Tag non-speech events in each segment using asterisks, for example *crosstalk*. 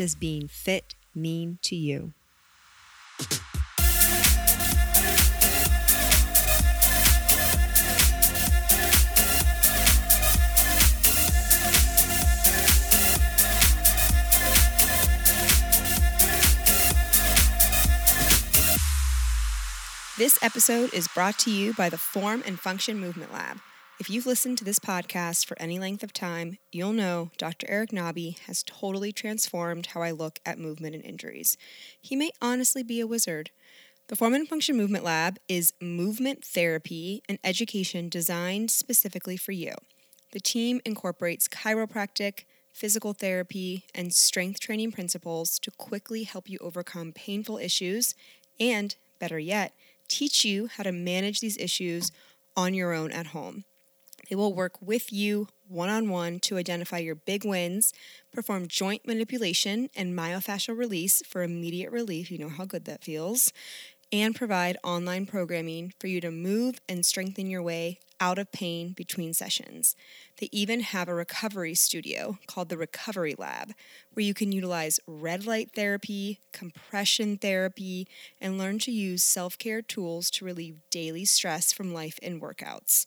does being fit mean to you? This episode is brought to you by the Form and Function Movement Lab. If you've listened to this podcast for any length of time, you'll know Dr. Eric Nobby has totally transformed how I look at movement and injuries. He may honestly be a wizard. The Form and Function Movement Lab is movement therapy and education designed specifically for you. The team incorporates chiropractic, physical therapy, and strength training principles to quickly help you overcome painful issues and, better yet, teach you how to manage these issues on your own at home. They will work with you one on one to identify your big wins, perform joint manipulation and myofascial release for immediate relief. You know how good that feels. And provide online programming for you to move and strengthen your way out of pain between sessions. They even have a recovery studio called the Recovery Lab, where you can utilize red light therapy, compression therapy, and learn to use self care tools to relieve daily stress from life and workouts.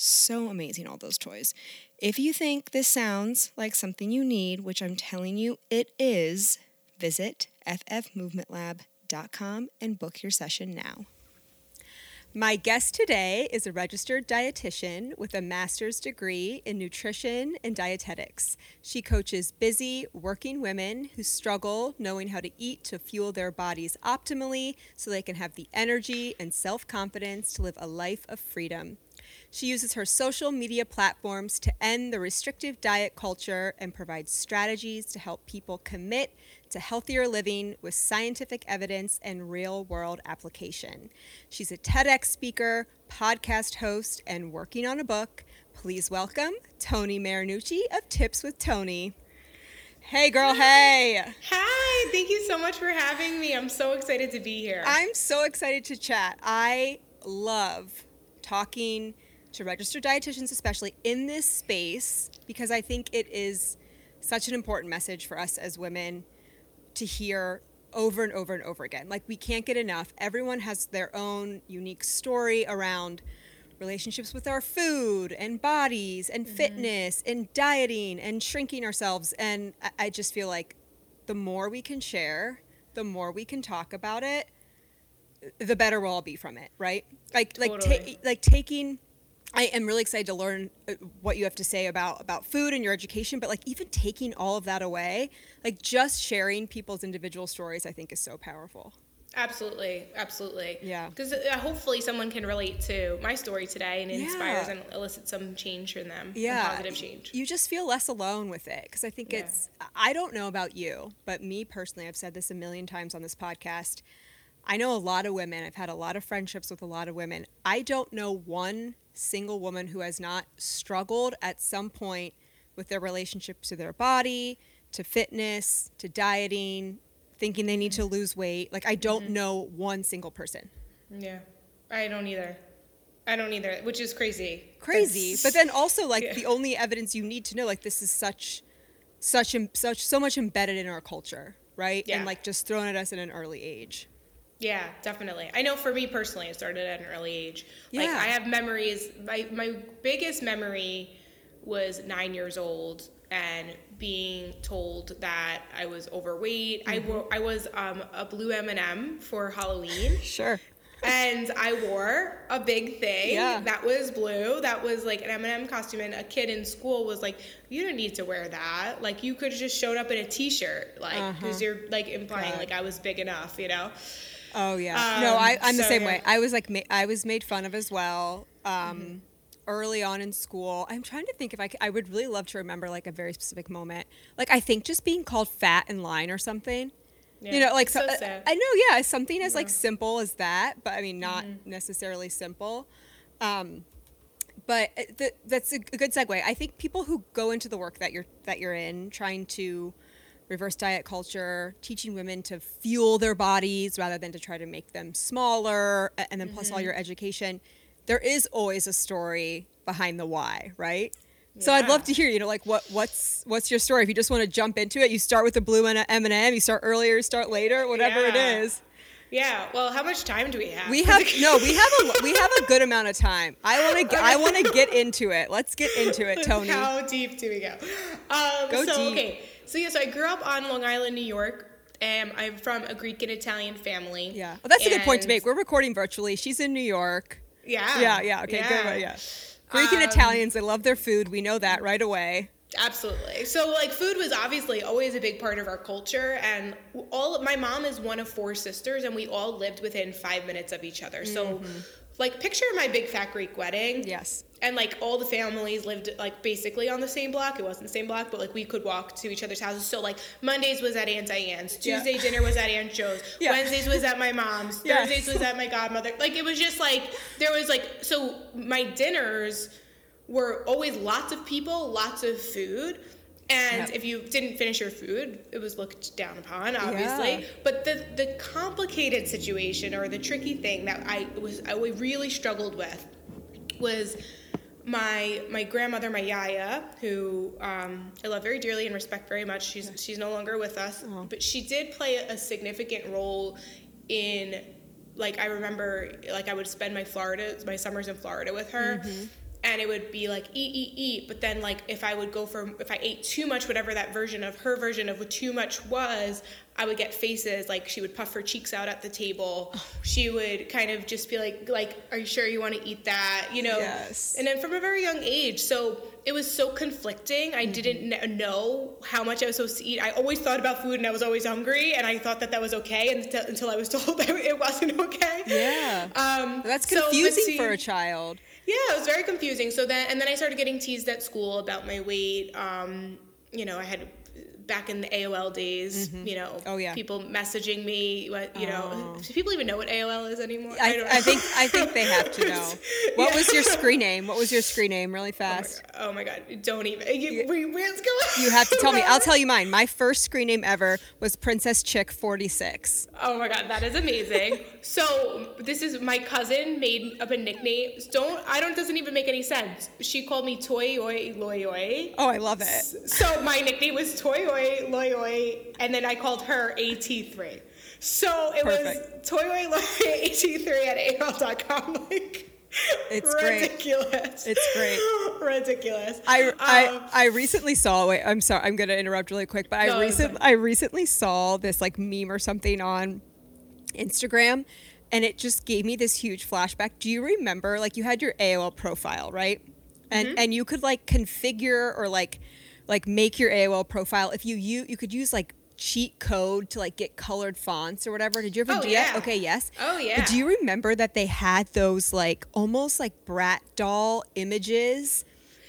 So amazing, all those toys. If you think this sounds like something you need, which I'm telling you it is, visit ffmovementlab.com and book your session now. My guest today is a registered dietitian with a master's degree in nutrition and dietetics. She coaches busy, working women who struggle knowing how to eat to fuel their bodies optimally so they can have the energy and self confidence to live a life of freedom. She uses her social media platforms to end the restrictive diet culture and provides strategies to help people commit to healthier living with scientific evidence and real world application. She's a TEDx speaker, podcast host, and working on a book. Please welcome Tony Marinucci of Tips with Tony. Hey, girl, hey. Hi, thank you so much for having me. I'm so excited to be here. I'm so excited to chat. I love talking to registered dietitians, especially in this space, because I think it is such an important message for us as women to hear over and over and over again. Like, we can't get enough. Everyone has their own unique story around relationships with our food and bodies and mm-hmm. fitness and dieting and shrinking ourselves. And I just feel like the more we can share, the more we can talk about it, the better we'll all be from it, right? Like, totally. like, ta- like taking I am really excited to learn uh, what you have to say about about food and your education, but like even taking all of that away, like just sharing people's individual stories, I think is so powerful. Absolutely, absolutely. Yeah. Because uh, hopefully someone can relate to my story today and it yeah. inspires and elicits some change in them. Yeah. Positive change. You just feel less alone with it because I think yeah. it's. I don't know about you, but me personally, I've said this a million times on this podcast. I know a lot of women. I've had a lot of friendships with a lot of women. I don't know one single woman who has not struggled at some point with their relationship to their body, to fitness, to dieting, thinking they need to mm-hmm. lose weight. Like I don't mm-hmm. know one single person. Yeah. I don't either. I don't either, which is crazy. Crazy. That's, but then also like yeah. the only evidence you need to know like this is such such such so much embedded in our culture, right? Yeah. And like just thrown at us at an early age. Yeah, definitely. I know for me personally, it started at an early age. Yeah. Like I have memories. My my biggest memory was nine years old and being told that I was overweight. Mm-hmm. I, I was um, a blue M&M for Halloween. *laughs* sure. And I wore a big thing yeah. that was blue. That was like an M&M costume. And a kid in school was like, "You don't need to wear that. Like you could have just showed up in a T-shirt, like because uh-huh. you're like implying God. like I was big enough, you know." Oh yeah. Um, no, I, I'm so, the same yeah. way. I was like, ma- I was made fun of as well. Um, mm-hmm. early on in school. I'm trying to think if I, I would really love to remember like a very specific moment. Like I think just being called fat in line or something. Yeah, you know, like so, so I, I know, yeah, something as yeah. like simple as that, but I mean, not mm-hmm. necessarily simple. Um, but uh, th- that's a good segue. I think people who go into the work that you're that you're in, trying to reverse diet culture, teaching women to fuel their bodies rather than to try to make them smaller, and then mm-hmm. plus all mm-hmm. your education, there is always a story behind the why, right? Yeah. So I'd love to hear, you know, like what what's what's your story? If you just want to jump into it, you start with the blue M and M. You start earlier, you start later, whatever yeah. it is. Yeah. Well, how much time do we have? We have no. We have a we have a good amount of time. I want to. *laughs* I want to get into it. Let's get into it, *laughs* Tony. How deep do we go? Um, go so, deep. Okay. So yes, yeah, so I grew up on Long Island, New York. and I'm from a Greek and Italian family. Yeah. Well, that's a good point to make. We're recording virtually. She's in New York. Yeah. Yeah. Yeah. Okay. Yeah. Good. Yeah. Greek um, and Italians, they love their food. We know that right away. Absolutely. So like food was obviously always a big part of our culture and all my mom is one of four sisters and we all lived within 5 minutes of each other. So mm-hmm. Like picture my big fat Greek wedding. Yes and like all the families lived like basically on the same block. It wasn't the same block, but like we could walk to each other's houses. So like Mondays was at Aunt Diane's, Tuesday yeah. dinner was at Aunt Joe's, *laughs* yeah. Wednesdays was at my mom's, *laughs* yes. Thursdays was at my godmother. Like it was just like there was like so my dinners were always lots of people, lots of food. And yep. if you didn't finish your food, it was looked down upon, obviously. Yeah. But the the complicated situation or the tricky thing that I was I really struggled with was my my grandmother, my yaya, who um, I love very dearly and respect very much. She's she's no longer with us, oh. but she did play a significant role in like I remember like I would spend my Florida my summers in Florida with her. Mm-hmm and it would be like eat eat eat. But then like if i would go for if i ate too much whatever that version of her version of what too much was i would get faces. Like she would puff her cheeks out at the table. She would kind of just be like like are you sure you want to eat that? You know? Yes. and then from a very young age so it was so conflicting. I mm-hmm. didn't know how much i was supposed to eat. I always thought about food and i was always hungry and i thought that that was okay until, until i was *laughs* told that it wasn't okay. Yeah. Um, that's confusing so, for a child yeah, it was very confusing. So then, and then I started getting teased at school about my weight. Um, you know, I had back in the AOL days, mm-hmm. you know, oh, yeah. people messaging me, what you know, oh. do people even know what AOL is anymore? I, I, I think I think they have to know. *laughs* What yeah. was your screen name? What was your screen name? Really fast. Oh my god, oh my god. don't even. You, you, you have to tell me. I'll tell you mine. My first screen name ever was Princess Chick forty six. Oh my god, that is amazing. *laughs* so this is my cousin made up a nickname. Don't I don't doesn't even make any sense. She called me Toy Oi Loy Oi. Oh, I love it. So my nickname was Toy Oi Loyoi, and then I called her AT3. So it Perfect. was Toy Loyoi AT3 at AOL.com. Like, it's ridiculous. Great. It's great. *laughs* ridiculous. I, I um, I recently saw. Wait, I'm sorry. I'm gonna interrupt really quick, but no, I recently I recently saw this like meme or something on Instagram, and it just gave me this huge flashback. Do you remember like you had your AOL profile, right? And mm-hmm. and you could like configure or like like make your AOL profile. If you you you could use like cheat code to like get colored fonts or whatever. Did you ever oh, do yeah. that? Okay, yes. Oh yeah. But do you remember that they had those like almost like brat doll images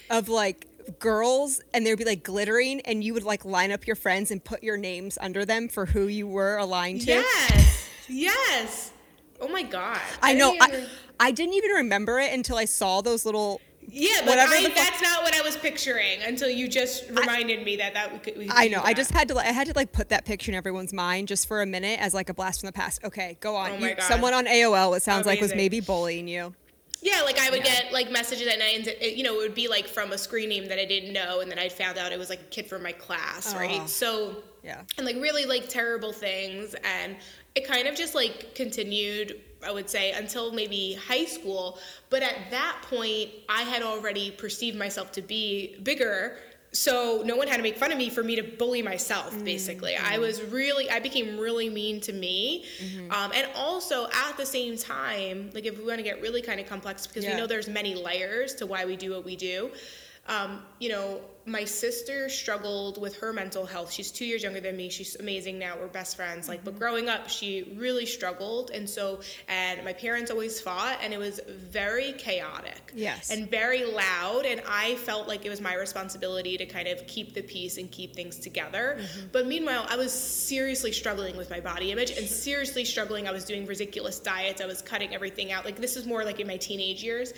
of like girls and they would be like glittering and you would like line up your friends and put your names under them for who you were aligned to? Yes. Yes. Oh my god. I, I know. Even... I, I didn't even remember it until I saw those little yeah, but I, that's not what I was picturing until you just reminded I, me that that we could. We I know. I just had to. I had to like put that picture in everyone's mind just for a minute as like a blast from the past. Okay, go on. Oh my God. someone on AOL. It sounds Amazing. like was maybe bullying you. Yeah, like I would yeah. get like messages at night, and it, you know, it would be like from a screen name that I didn't know, and then I found out it was like a kid from my class, oh. right? So yeah, and like really like terrible things, and it kind of just like continued I would say, until maybe high school. But at that point, I had already perceived myself to be bigger. So no one had to make fun of me for me to bully myself. Mm-hmm. Basically, mm-hmm. I was really, I became really mean to me, mm-hmm. um, and also at the same time, like if we want to get really kind of complex, because yeah. we know there's many layers to why we do what we do. Um, you know, my sister struggled with her mental health. She's two years younger than me. She's amazing now. We're best friends. Like, but growing up, she really struggled, and so and my parents always fought, and it was very chaotic. Yes. And very loud, and I felt like it was my responsibility to kind of keep the peace and keep things together. Mm-hmm. But meanwhile, I was seriously struggling with my body image, and seriously struggling. I was doing ridiculous diets. I was cutting everything out. Like this is more like in my teenage years.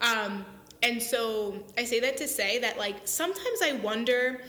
Um, and so I say that to say that, like, sometimes I wonder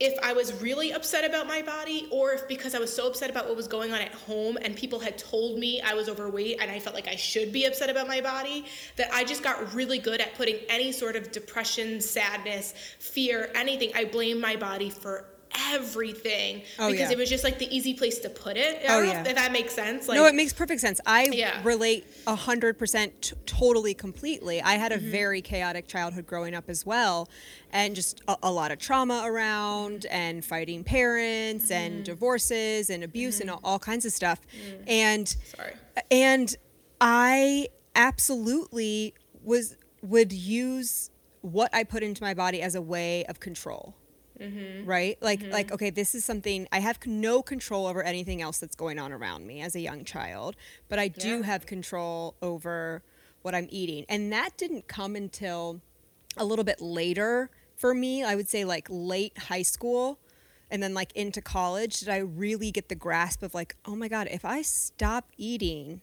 if I was really upset about my body or if because I was so upset about what was going on at home and people had told me I was overweight and I felt like I should be upset about my body, that I just got really good at putting any sort of depression, sadness, fear, anything. I blame my body for everything oh, because yeah. it was just like the easy place to put it. I oh, yeah. if, that makes sense. Like, no, it makes perfect sense. I yeah. relate a hundred percent, totally, completely. I had a mm-hmm. very chaotic childhood growing up as well, and just a, a lot of trauma around, and fighting parents, mm-hmm. and divorces, and abuse, mm-hmm. and all, all, kinds of stuff. Mm. And sorry, and I absolutely was would use what I put into my body as a way of control. Mm-hmm. Right? Like mm-hmm. like okay, this is something I have no control over anything else that's going on around me as a young child, but I do yeah. have control over what I'm eating. And that didn't come until a little bit later for me. I would say like late high school and then like into college did I really get the grasp of like, oh my god, if I stop eating,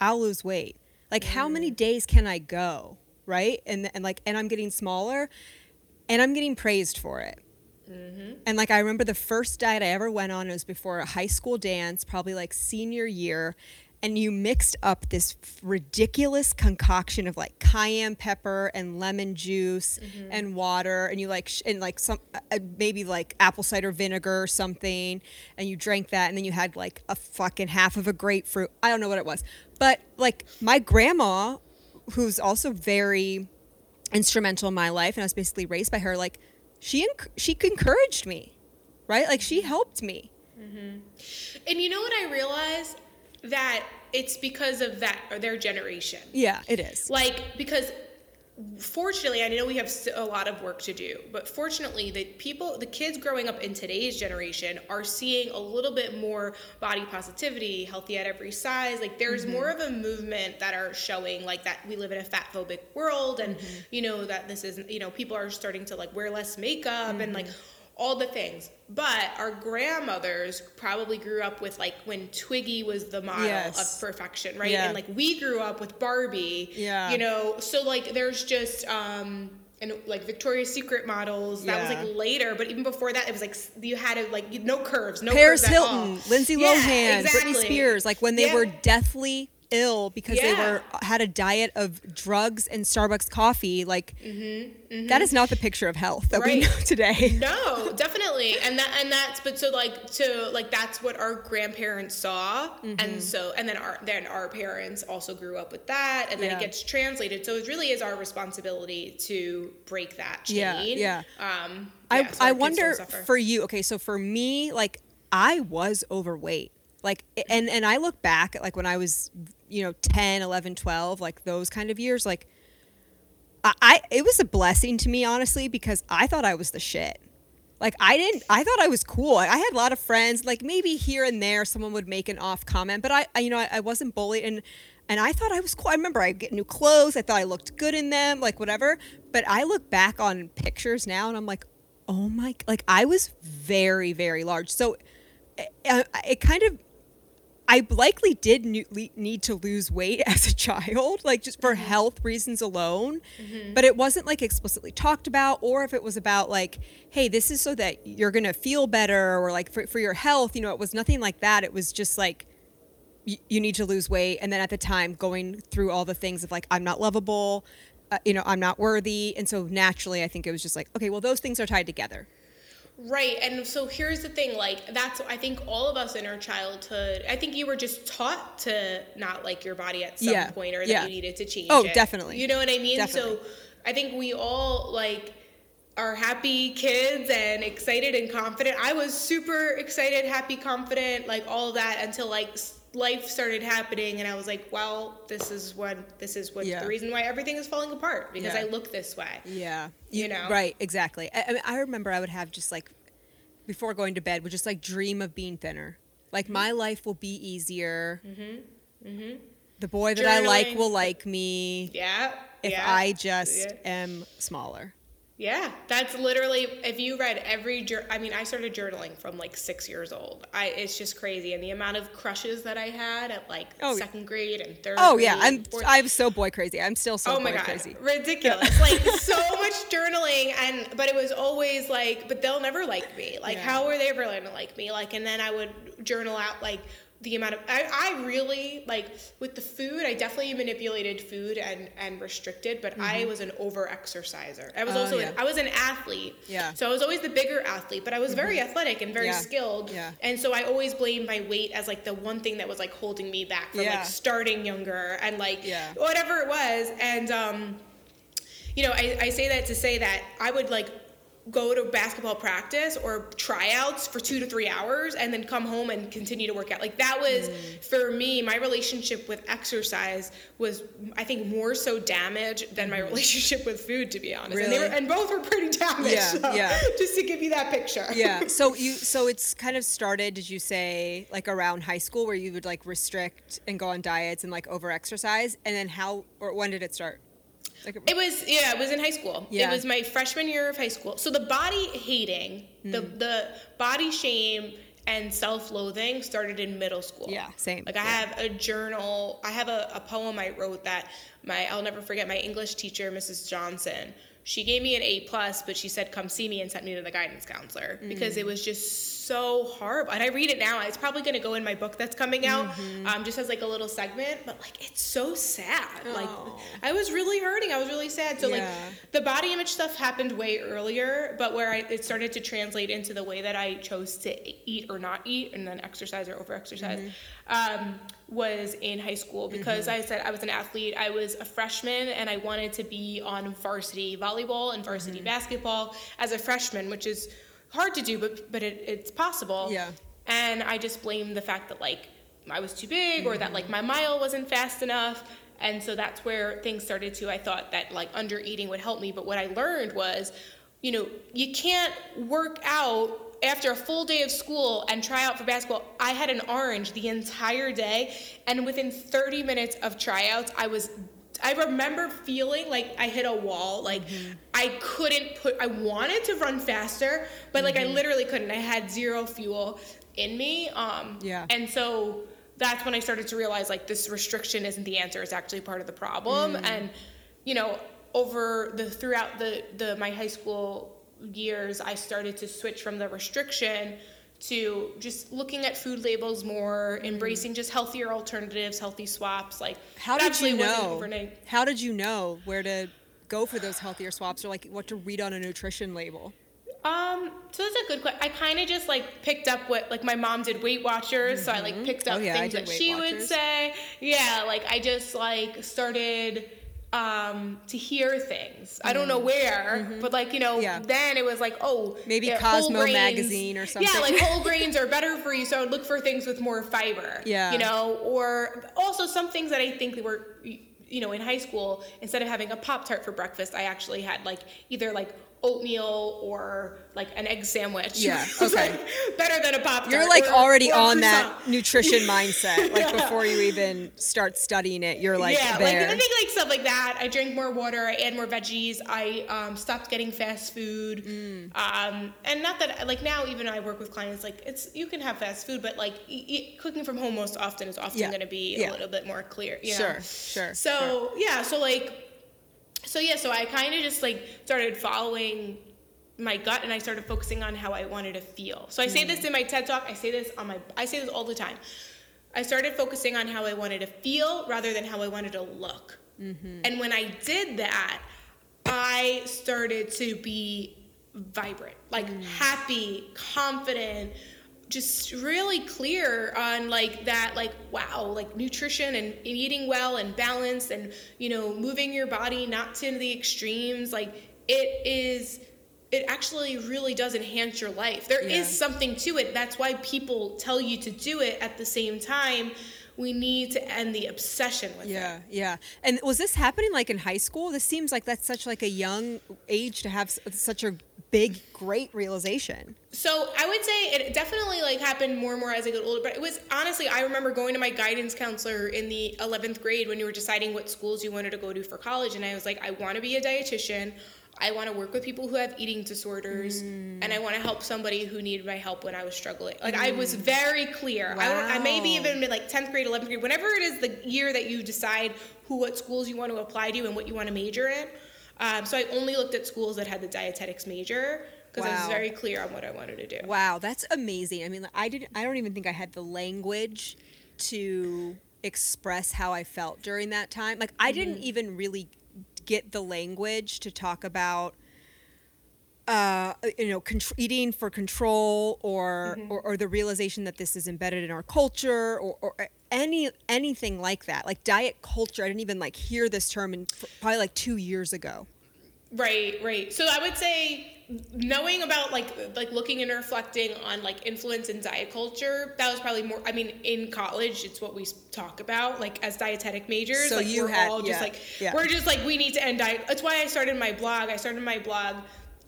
I'll lose weight. Like mm. how many mm. days can I go? Right? And and like and I'm getting smaller and I'm getting praised for it. Mm-hmm. And like I remember the first diet I ever went on was before a high school dance, probably like senior year, and you mixed up this ridiculous concoction of like cayenne pepper and lemon juice mm-hmm. and water, and you like sh- and like some uh, maybe like apple cider vinegar or something, and you drank that, and then you had like a fucking half of a grapefruit. I don't know what it was, but like my grandma, who's also very instrumental in my life, and I was basically raised by her, like she enc- she encouraged me, right? Like she helped me. Mm-hmm. And you know what I realized that it's because of that or their generation. Yeah, it is. Like because fortunately i know we have a lot of work to do but fortunately the people the kids growing up in today's generation are seeing a little bit more body positivity healthy at every size like there's mm-hmm. more of a movement that are showing like that we live in a fat phobic world and mm-hmm. you know that this is you know people are starting to like wear less makeup mm-hmm. and like mm-hmm all the things. But our grandmothers probably grew up with like when Twiggy was the model yes. of perfection, right? Yeah. And like we grew up with Barbie. Yeah. You know, so like there's just um and like Victoria's Secret models. That yeah. was like later, but even before that, it was like you had to like no curves, no Paris curves Hilton, Lindsay yeah, Lohan, exactly. Britney Spears. Like when they yeah. were deathly ill because yeah. they were had a diet of drugs and Starbucks coffee. Like mm-hmm, mm-hmm. That is not the picture of health that right. we know today. *laughs* No, definitely, and that and that's but so like to like that's what our grandparents saw, mm-hmm. and so and then our then our parents also grew up with that, and then yeah. it gets translated. So it really is our responsibility to break that chain. Yeah, yeah. Um, I yeah, so I wonder for you. Okay, so for me, like I was overweight like and and i look back at like when i was you know 10 11 12 like those kind of years like I, I it was a blessing to me honestly because i thought i was the shit. Like i didn't i thought i was cool. I had a lot of friends like maybe here and there someone would make an off comment but i, I you know I, I wasn't bullied and and i thought i was cool. I remember i get new clothes i thought i looked good in them like whatever but i look back on pictures now and i'm like oh my like i was very very large. So it, uh, it kind of I likely did need to lose weight *laughs* as a child, like just for mm-hmm. health reasons alone. Mm-hmm. But it wasn't like explicitly talked about, or if it was about like, hey, this is so that you're going to feel better, or like for, for your health. You know, it was nothing like that. It was just like, y- you need to lose weight. And then at the time, going through all the things of like, I'm not lovable, uh, you know, I'm not worthy. And so naturally, I think it was just like, okay, well, those things are tied together. Right. And so here's the thing like, that's, I think all of us in our childhood, I think you were just taught to not like your body at some yeah. point or that yeah. you needed to change oh, it. definitely. You know what I mean? Definitely. So I think we all like, are happy kids and excited and confident. I was super excited, happy, confident, like all that until like life started happening and I was like, well, this is what this is what yeah. the reason why everything is falling apart because yeah. I look this way. Yeah. You, know. Right, exactly. I, I, mean, I remember I would have just like before going to bed would just like dream of being thinner. Like mm-hmm. my life will be easier. Mm-hmm. Mm-hmm. The boy that Journaling. I like will like me. Yeah. If yeah. I just am smaller. Yeah, that's literally if you read every I mean, I started journaling from like 6 years old. I it's just crazy and the amount of crushes that I had at like oh, second grade and third Oh yeah, I'm fourth. I'm so boy crazy. I'm still so oh my God. crazy. Ridiculous. *laughs* like so much journaling and but it was always like but they'll never like me. Like yeah. how are they ever going to like me? Like and then I would journal out like the amount of I, I really like with the food i definitely manipulated food and and restricted but mm-hmm. i was an over exerciser i was also yeah. an, i was an athlete yeah so i was always the bigger athlete but i was mm-hmm. very athletic and very yeah. skilled yeah. and so i always blamed my weight as like the one thing that was like holding me back from yeah. like starting younger and like yeah. whatever it was and um you know I, I say that to say that i would like go to basketball practice or tryouts for two to three hours and then come home and continue to work out. Like that was mm. for me, my relationship with exercise was I think more so damaged than my mm-hmm. relationship with food, to be honest. Really? And, were, and both were pretty damaged. Yeah, so, yeah. *laughs* Just to give you that picture. Yeah. *laughs* So you so it's kind of started, did you say, like around high school where you would like restrict and go on diets and like over exercise? And then how or when did it start? Like it was yeah, it was in high school. Yeah. It was my freshman year of high school. So the body hating, mm. the the body shame and self-loathing started in middle school. Yeah, same. Like I have a journal. I have a, a poem I wrote that my I'll never forget my English teacher, Mrs. Johnson. She gave me an A plus, but she said, "Come see me," and sent me to the guidance counselor mm. because it was just so horrible. And I read it now. It's probably going to go in my book that's coming out, mm-hmm. um, just as like a little segment. But like, it's so sad. Oh. Like, I was really hurting. I was really sad. So yeah. like, the body image stuff happened way earlier, but where I, it started to translate into the way that I chose to eat or not eat, and then exercise or overexercise. Mm-hmm. Um, was in high school because mm-hmm. I said I was an athlete. I was a freshman and I wanted to be on varsity volleyball and varsity mm-hmm. basketball as a freshman, which is hard to do, but but it, it's possible. Yeah. And I just blamed the fact that like I was too big mm-hmm. or that like my mile wasn't fast enough. And so that's where things started to I thought that like under eating would help me, but what I learned was, you know, you can't work out after a full day of school and try out for basketball, I had an orange the entire day. And within 30 minutes of tryouts, I was I remember feeling like I hit a wall. Like mm-hmm. I couldn't put. I wanted to run faster, but mm-hmm. like I mm-hmm. literally couldn't. I had zero fuel in me. Um, yeah. And so that's when I started to realize like this restriction isn't the answer. It's actually part of the problem. Mm. And you know, over the throughout the the my high school years, I started to switch from the restriction to just looking at food labels more, mm-hmm. embracing just healthier alternatives, healthy swaps. Like, how did you know? How did you know where to go for those healthier swaps, or like what to read on a nutrition label? Um, so that's a good question. I kind of just like picked up what like my mom did Weight Watchers, mm-hmm. so I like mm-hmm. picked up oh, yeah, things that she Watchers. would say. Yeah, like I just like started um, to hear things. Mm-hmm. I don't know where, mm-hmm. but like you know, yeah. then it was like, oh, maybe yeah, Cosmo magazine or something. Yeah, like whole grains are better for you, so I would look for things with more fiber. Yeah, you know, or also some things that I think were. You know, in high school, instead of having a Pop Tart for breakfast, I actually had like either like oatmeal or like an egg sandwich. Yeah. *laughs* Okay. like better than a pop. You're like or, already or on that nutrition *laughs* mindset. Like yeah. before you even start studying it, you're like yeah. There. Like I think like stuff like that. I drink more water. I add more veggies. I um, stopped getting fast food. Mm. Um, and not that like now even I work with clients like it's you can have fast food, but like e- cooking from home most often is often yeah. going to be yeah. a little bit more clear. Sure. Know? Sure. So sure. yeah. So like so yeah, so I kind of just like started following my gut and I started focusing on how I wanted to feel. So I say this mm. in my TED talk, I say this on my I say this all the time. I started focusing on how I wanted to feel rather than how I wanted to look. Mm-hmm. And when I did that, I started to be vibrant, like mm. happy, confident, just really clear on like that like wow like nutrition and, and eating well and balance and you know moving your body not to the extremes like it is it actually really does enhance your life. There yeah. is something to it. That's why people tell you to do it at the same time we need to end the obsession with yeah, it. Yeah, yeah. And was this happening like in high school? This seems like that's such like a young age to have such a big, great realization. So I would say it definitely like happened more and more as I got older. But it was honestly, I remember going to my guidance counselor in the 11th grade when you were deciding what schools you wanted to go to for college, and I was like, I want to be a dietitian. I want to work with people who have eating disorders, mm. and I want to help somebody who needed my help when I was struggling. Like mm. I was mm. very clear. Wow. I, I maybe even like tenth grade, eleventh grade, whenever it is the year that you decide who what schools you want to apply to and what you want to major in. Um, so I only looked at schools that had the dietetics major because wow. I was very clear on what I wanted to do. Wow, that's amazing. I mean, I didn't. I don't even think I had the language to express how I felt during that time. Like I mm-hmm. didn't even really get the language to talk about uh, you know, contr- eating for control, or, mm-hmm. or, or the realization that this is embedded in our culture, or, or any anything like that. Like diet culture, I didn't even like hear this term in probably like two years ago. Right, right. So I would say knowing about like like looking and reflecting on like influence in diet culture that was probably more i mean in college it's what we talk about like as dietetic majors so like you we're had, all yeah, just like yeah. we're just like we need to end diet that's why i started my blog i started my blog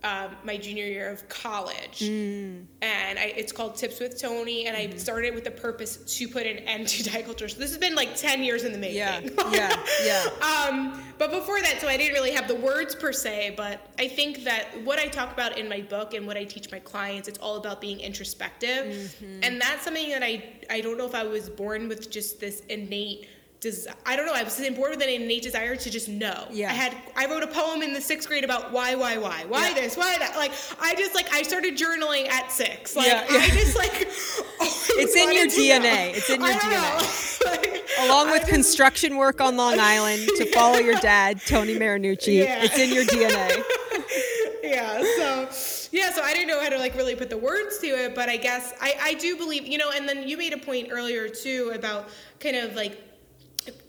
um, my junior year of college, mm. and I, it's called Tips with Tony, and mm. I mm-hmm. started with the purpose to put an end to *laughs* diet culture. So this has been like ten years in the making. Yeah, *laughs* yeah, yeah. um, but before that, so I didn't really have the words per se, but I think that what I talk about in my book and what I teach my clients, it's all about being introspective, mm-hmm. and that's something that I I don't know if I was born with just this innate des- I don't know. I was born with an innate desire to just know. Yeah. I had. I wrote a poem in the sixth grade about why, why, why, why yeah. this, why that. Like I just like I started journaling at six. Like yeah, yeah. I just like. *laughs* it's in your DNA. It's in your DNA. *laughs* like, Along with just, construction work on Long *laughs* Island to follow your dad, Tony Marinucci. It's in your DNA. yeah. So yeah, so I didn't know how to like really put the words to it, but I guess I, I do believe, you know, and then you made a point earlier too about kind of like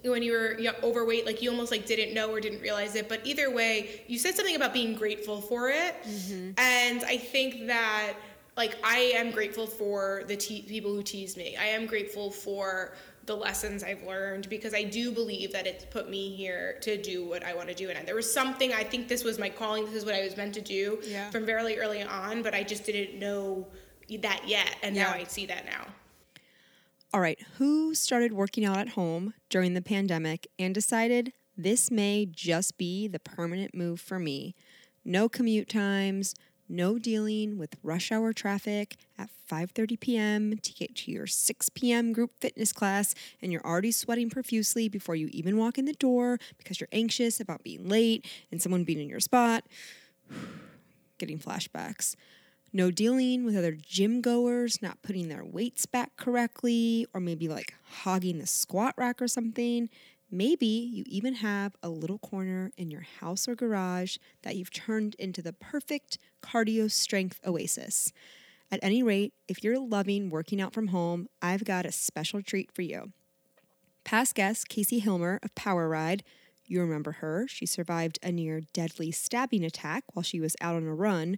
when you were overweight like you almost like didn't know or didn't realize it but either way you said something about being grateful for it mm-hmm. and i think that like i am grateful for the te- people who tease me i am grateful for the lessons i've learned because i do believe that it's put me here to do what i want to do and there was something i think this was my calling this is what i was meant to do yeah. from very early on but i just didn't know that yet and yeah. now i see that now all right, who started working out at home during the pandemic and decided this may just be the permanent move for me? No commute times, no dealing with rush hour traffic at 5:30 p.m. to get to your 6 p.m. group fitness class and you're already sweating profusely before you even walk in the door because you're anxious about being late and someone being in your spot. *sighs* Getting flashbacks no dealing with other gym goers not putting their weights back correctly, or maybe like hogging the squat rack or something. Maybe you even have a little corner in your house or garage that you've turned into the perfect cardio strength oasis. At any rate, if you're loving working out from home, I've got a special treat for you. Past guest Casey Hilmer of Power Ride, you remember her. She survived a near deadly stabbing attack while she was out on a run,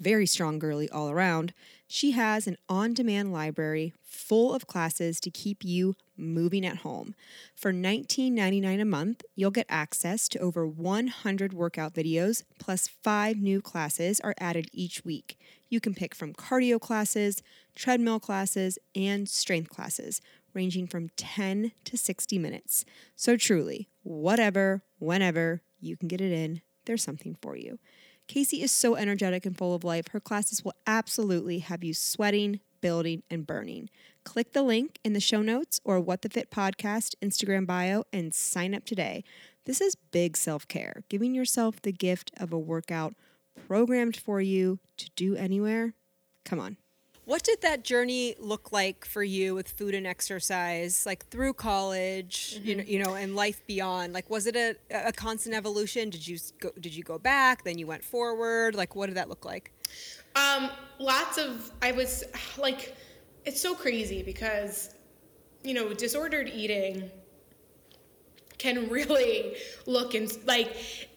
very strong girly all around, she has an on demand library full of classes to keep you moving at home. For $19.99 a month, you'll get access to over 100 workout videos, plus five new classes are added each week. You can pick from cardio classes, treadmill classes, and strength classes, ranging from 10 to 60 minutes. So, truly, whatever, whenever you can get it in, there's something for you. Casey is so energetic and full of life. Her classes will absolutely have you sweating, building, and burning. Click the link in the show notes or What the Fit podcast Instagram bio and sign up today. This is big self care, giving yourself the gift of a workout programmed for you to do anywhere. Come on. What did that journey look like for you with food and exercise, like through college, mm-hmm. you know, you know, and life beyond? Like, was it a, a constant evolution? Did you go, did you go back, then you went forward? Like, what did that look like? Um, lots of. I was like, it's so crazy because, you know, disordered eating can *laughs* really look and like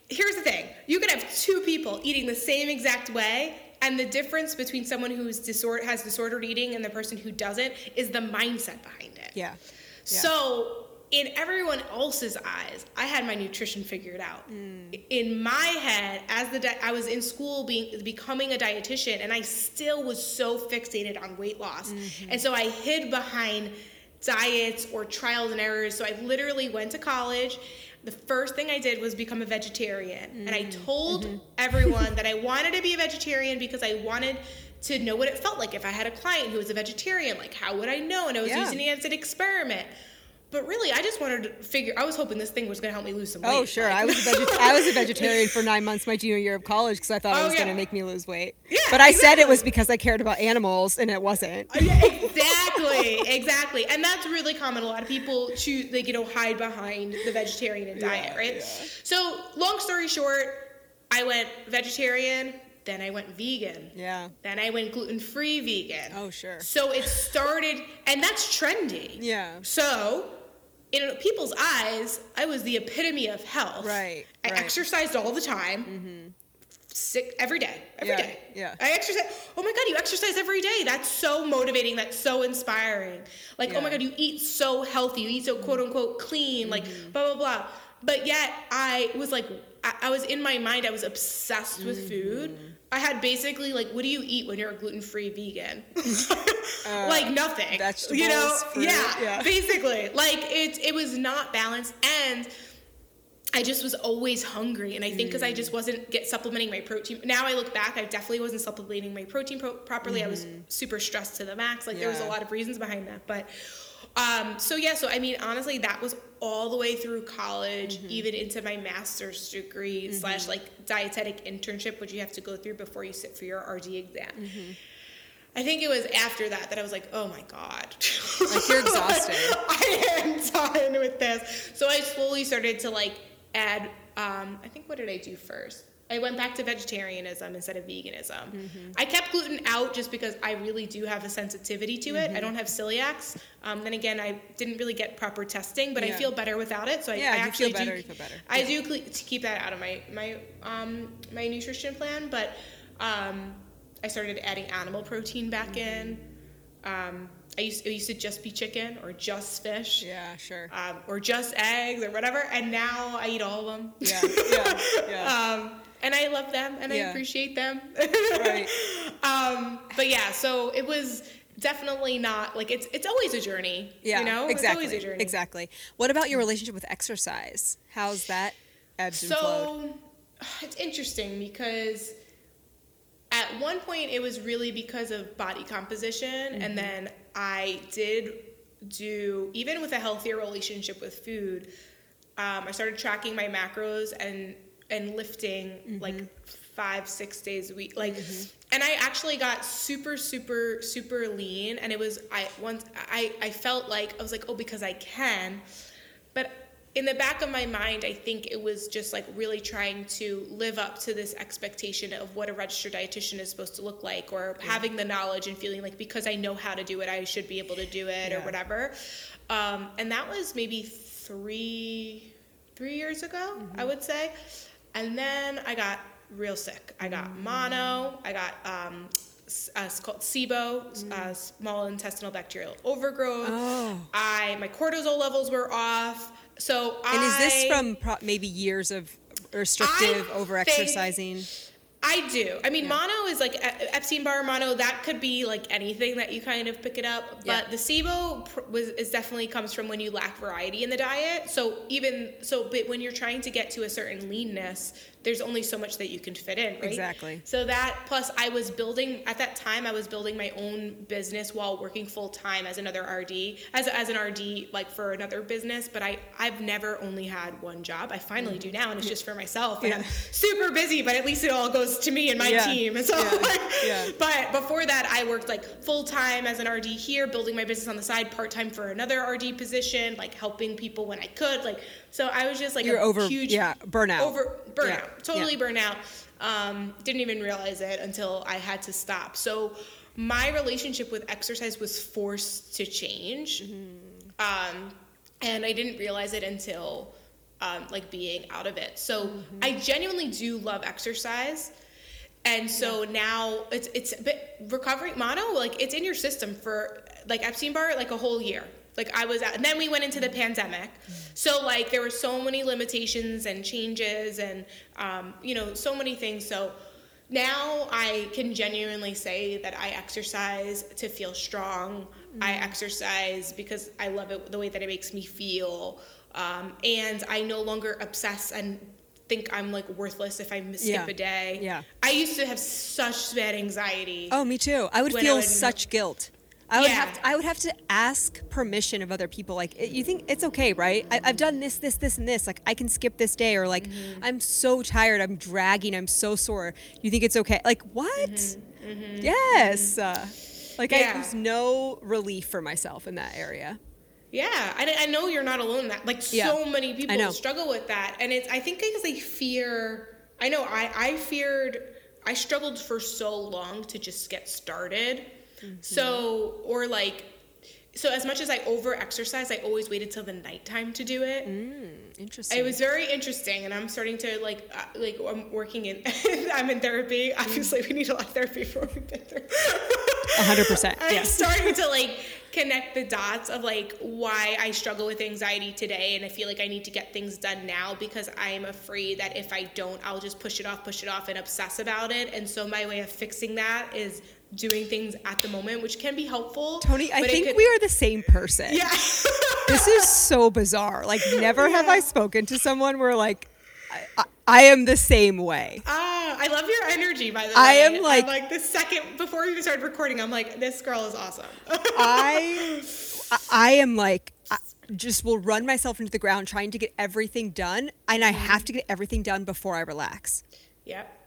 here's the thing you could have two people eating the same exact way and the difference between someone who's disorder has disordered eating and the person who doesn't is the mindset behind it yeah, yeah. so in everyone else's eyes, I had my nutrition figured out. Mm. In my head, as the di- I was in school being becoming a dietitian, and I still was so fixated on weight loss, mm-hmm. and so I hid behind diets or trials and errors. So I literally went to college. The first thing I did was become a vegetarian, mm. and I mm. told mm-hmm. everyone *laughs* that I wanted to be a vegetarian because I wanted to know what it felt like if I had a client who was a vegetarian. Like, how would I know? And I was yeah. using it as an experiment. But really, I just wanted to figure. I was hoping this thing was going to help me lose some oh, weight. Oh, sure. Like. I was a *laughs* I was a vegetarian for nine months my junior year of college because I thought oh, it was yeah. going to make me lose weight. Yeah, but I exactly. said it was because I cared about animals, and it wasn't. Uh, yeah, exactly, *laughs* exactly. And that's really common. A lot of people choose, they you know, hide behind the vegetarian diet, yeah, right? So, long story short, I went vegetarian then I went vegan. Yeah. Then I went gluten free vegan. Oh, sure. So it started, and that's trendy. Yeah. So in people's eyes, I was the epitome of health. Right. I right. exercised all the time. Mm-hmm. Sick every day. every yeah, day. yeah, I exercise. Oh my God, you exercise every day. That's so motivating. That's so inspiring. Like, yeah. oh my God, you eat so healthy. You eat so quote unquote clean. Mm-hmm. Like, blah, blah, blah. But yet, I was like, I, I was in my mind, I was obsessed with mm-hmm. food I had basically like, what do you eat when you're a gluten free vegan? *laughs* uh, like nothing. Vegetables. You know? Fruit, yeah, yeah. Basically, like it. It was not balanced, and I just was always hungry. And I think because mm. I just wasn't get supplementing my protein. Now I look back, I definitely wasn't supplementing my protein pro- properly. Mm-hmm. I was mm-hmm. super stressed to the max. Like yeah. there was a lot of reasons behind that, but. Um, so yeah, so I mean, honestly, that was all the way through college, mm-hmm. even into my master's degree mm-hmm. slash like dietetic internship, which you have to go through before you sit for your RD exam. Mm-hmm. I think it was after that that I was like, oh my god, like you're *laughs* exhausted. I am done with this. So I slowly started to like add. Um, I think what did I do first? I went back to vegetarianism instead of veganism. Mm-hmm. I kept gluten out just because I really do have a sensitivity to it. Mm-hmm. I don't have celiacs. Um, then again, I didn't really get proper testing, but yeah. I feel better without it. So I, yeah, I actually feel better, do. Feel better. I yeah. do keep that out of my my um, my nutrition plan, but um, I started adding animal protein back mm-hmm. in. Um, I used, it used to just be chicken or just fish. Yeah, sure. Um, or just eggs or whatever. And now I eat all of them. Yeah, yeah, yeah. *laughs* um, and I love them and yeah. I appreciate them. right. *laughs* Um, but yeah, so it was definitely not like it's it's always a journey. Yeah, you know, exactly. It's always a journey. Exactly. What about your relationship with exercise? How's that ebbed so, and flowed? *sighs* It's interesting because at one point it was really because of body composition, mm-hmm. and then I did do even with a healthier relationship with food. Um, I started tracking my macros and and lifting mm-hmm. like five six days a week like mm-hmm. and i actually got super super super lean and it was i once i i felt like i was like oh because i can but in the back of my mind i think it was just like really trying to live up to this expectation of what a registered dietitian is supposed to look like or yeah. having the knowledge and feeling like because i know how to do it i should be able to do it yeah. or whatever um, and that was maybe three three years ago mm-hmm. i would say and then I got real sick. I got mono. I got um, uh, it's called SIBO, uh, small intestinal bacterial overgrowth. Oh. I my cortisol levels were off. So and I, is this from pro- maybe years of restrictive over exercising? I do. I mean, yeah. mono is like Epstein Barr mono. That could be like anything that you kind of pick it up. But yeah. the SIBO was is definitely comes from when you lack variety in the diet. So even so, but when you're trying to get to a certain leanness, there's only so much that you can fit in, right? Exactly. So that plus I was building at that time I was building my own business while working full time as another RD as as an RD like for another business, but I I've never only had one job. I finally do now and it's just for myself and yeah. I'm super busy, but at least it all goes to me and my yeah. team. And so yeah. Like, yeah. but before that I worked like full time as an RD here, building my business on the side, part time for another RD position, like helping people when I could, like so I was just like You're a over, huge yeah, burnout. Over burnout. Yeah. Totally yeah. burnout. Um, didn't even realize it until I had to stop. So my relationship with exercise was forced to change. Mm-hmm. Um, and I didn't realize it until um, like being out of it. So mm-hmm. I genuinely do love exercise. And so yeah. now it's it's a bit recovery mono like it's in your system for like Epstein Barr like a whole year. Like I was at, and then we went into the pandemic. So like there were so many limitations and changes and um, you know so many things. So now I can genuinely say that I exercise to feel strong. Mm-hmm. I exercise because I love it the way that it makes me feel. Um, and I no longer obsess and think I'm like worthless if I skip yeah. a day. Yeah. I used to have such bad anxiety. Oh, me too. I would feel would such guilt. I would yeah. have to, I would have to ask permission of other people. Like, you think it's okay, right? I, have done this, this, this, and this. Like, I can skip this day, or like, mm-hmm. I'm so tired. I'm dragging. I'm so sore. You think it's okay? Like, what? Mm-hmm. Mm-hmm. Yes. Uh, like, yeah. I, there's no relief for myself in that area. Yeah, I, I know you're not alone in that. Like, yeah. so many people struggle with that, and it's I think because they fear. I know I I feared. I struggled for so long to just get started Mm-hmm. So, or like, so as much as I over exercise, I always waited till the nighttime to do it. Mm, interesting. It was very interesting, and I'm starting to like, uh, like I'm working in, *laughs* I'm in therapy. Mm. Obviously, we need a lot of therapy before we've been through. *laughs* hundred percent. I'm starting to *laughs* like connect the dots of like why I struggle with anxiety today, and I feel like I need to get things done now because I'm afraid that if I don't, I'll just push it off, push it off, and obsess about it. And so my way of fixing that is doing things at the moment, which can be helpful. Toni, I think could, we are the same person. Yeah. this is so bizarre. Like, never yeah. have I spoken to someone where, like, I, I, I, am the same way. Ah, I love your energy, by the way. I am like, I'm like the second before we started recording, I'm like, this girl is awesome. *laughs* I, I am like, I just will run myself into the ground trying to get everything done, and I have mm-hmm. to get everything done before I relax. Yep.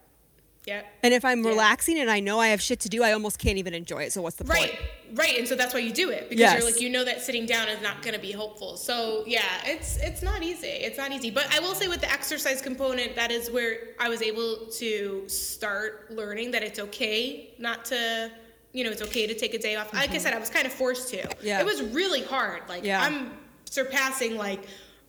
Yeah. And if I'm yeah. relaxing and I know I have shit to do, I almost can't even enjoy it. So what's the right. point? Right. Right. And so that's why you do it because yes. you're like you know that sitting down is not going to be helpful. So yeah, it's it's not easy. It's not easy. But I will say with the exercise component, that is where I was able to start learning that it's okay not to you know, it's okay to take a day off. Mm-hmm. Like I mm-hmm. said, I was kind of forced to. Yeah. It was really hard. Like yeah. I'm surpassing like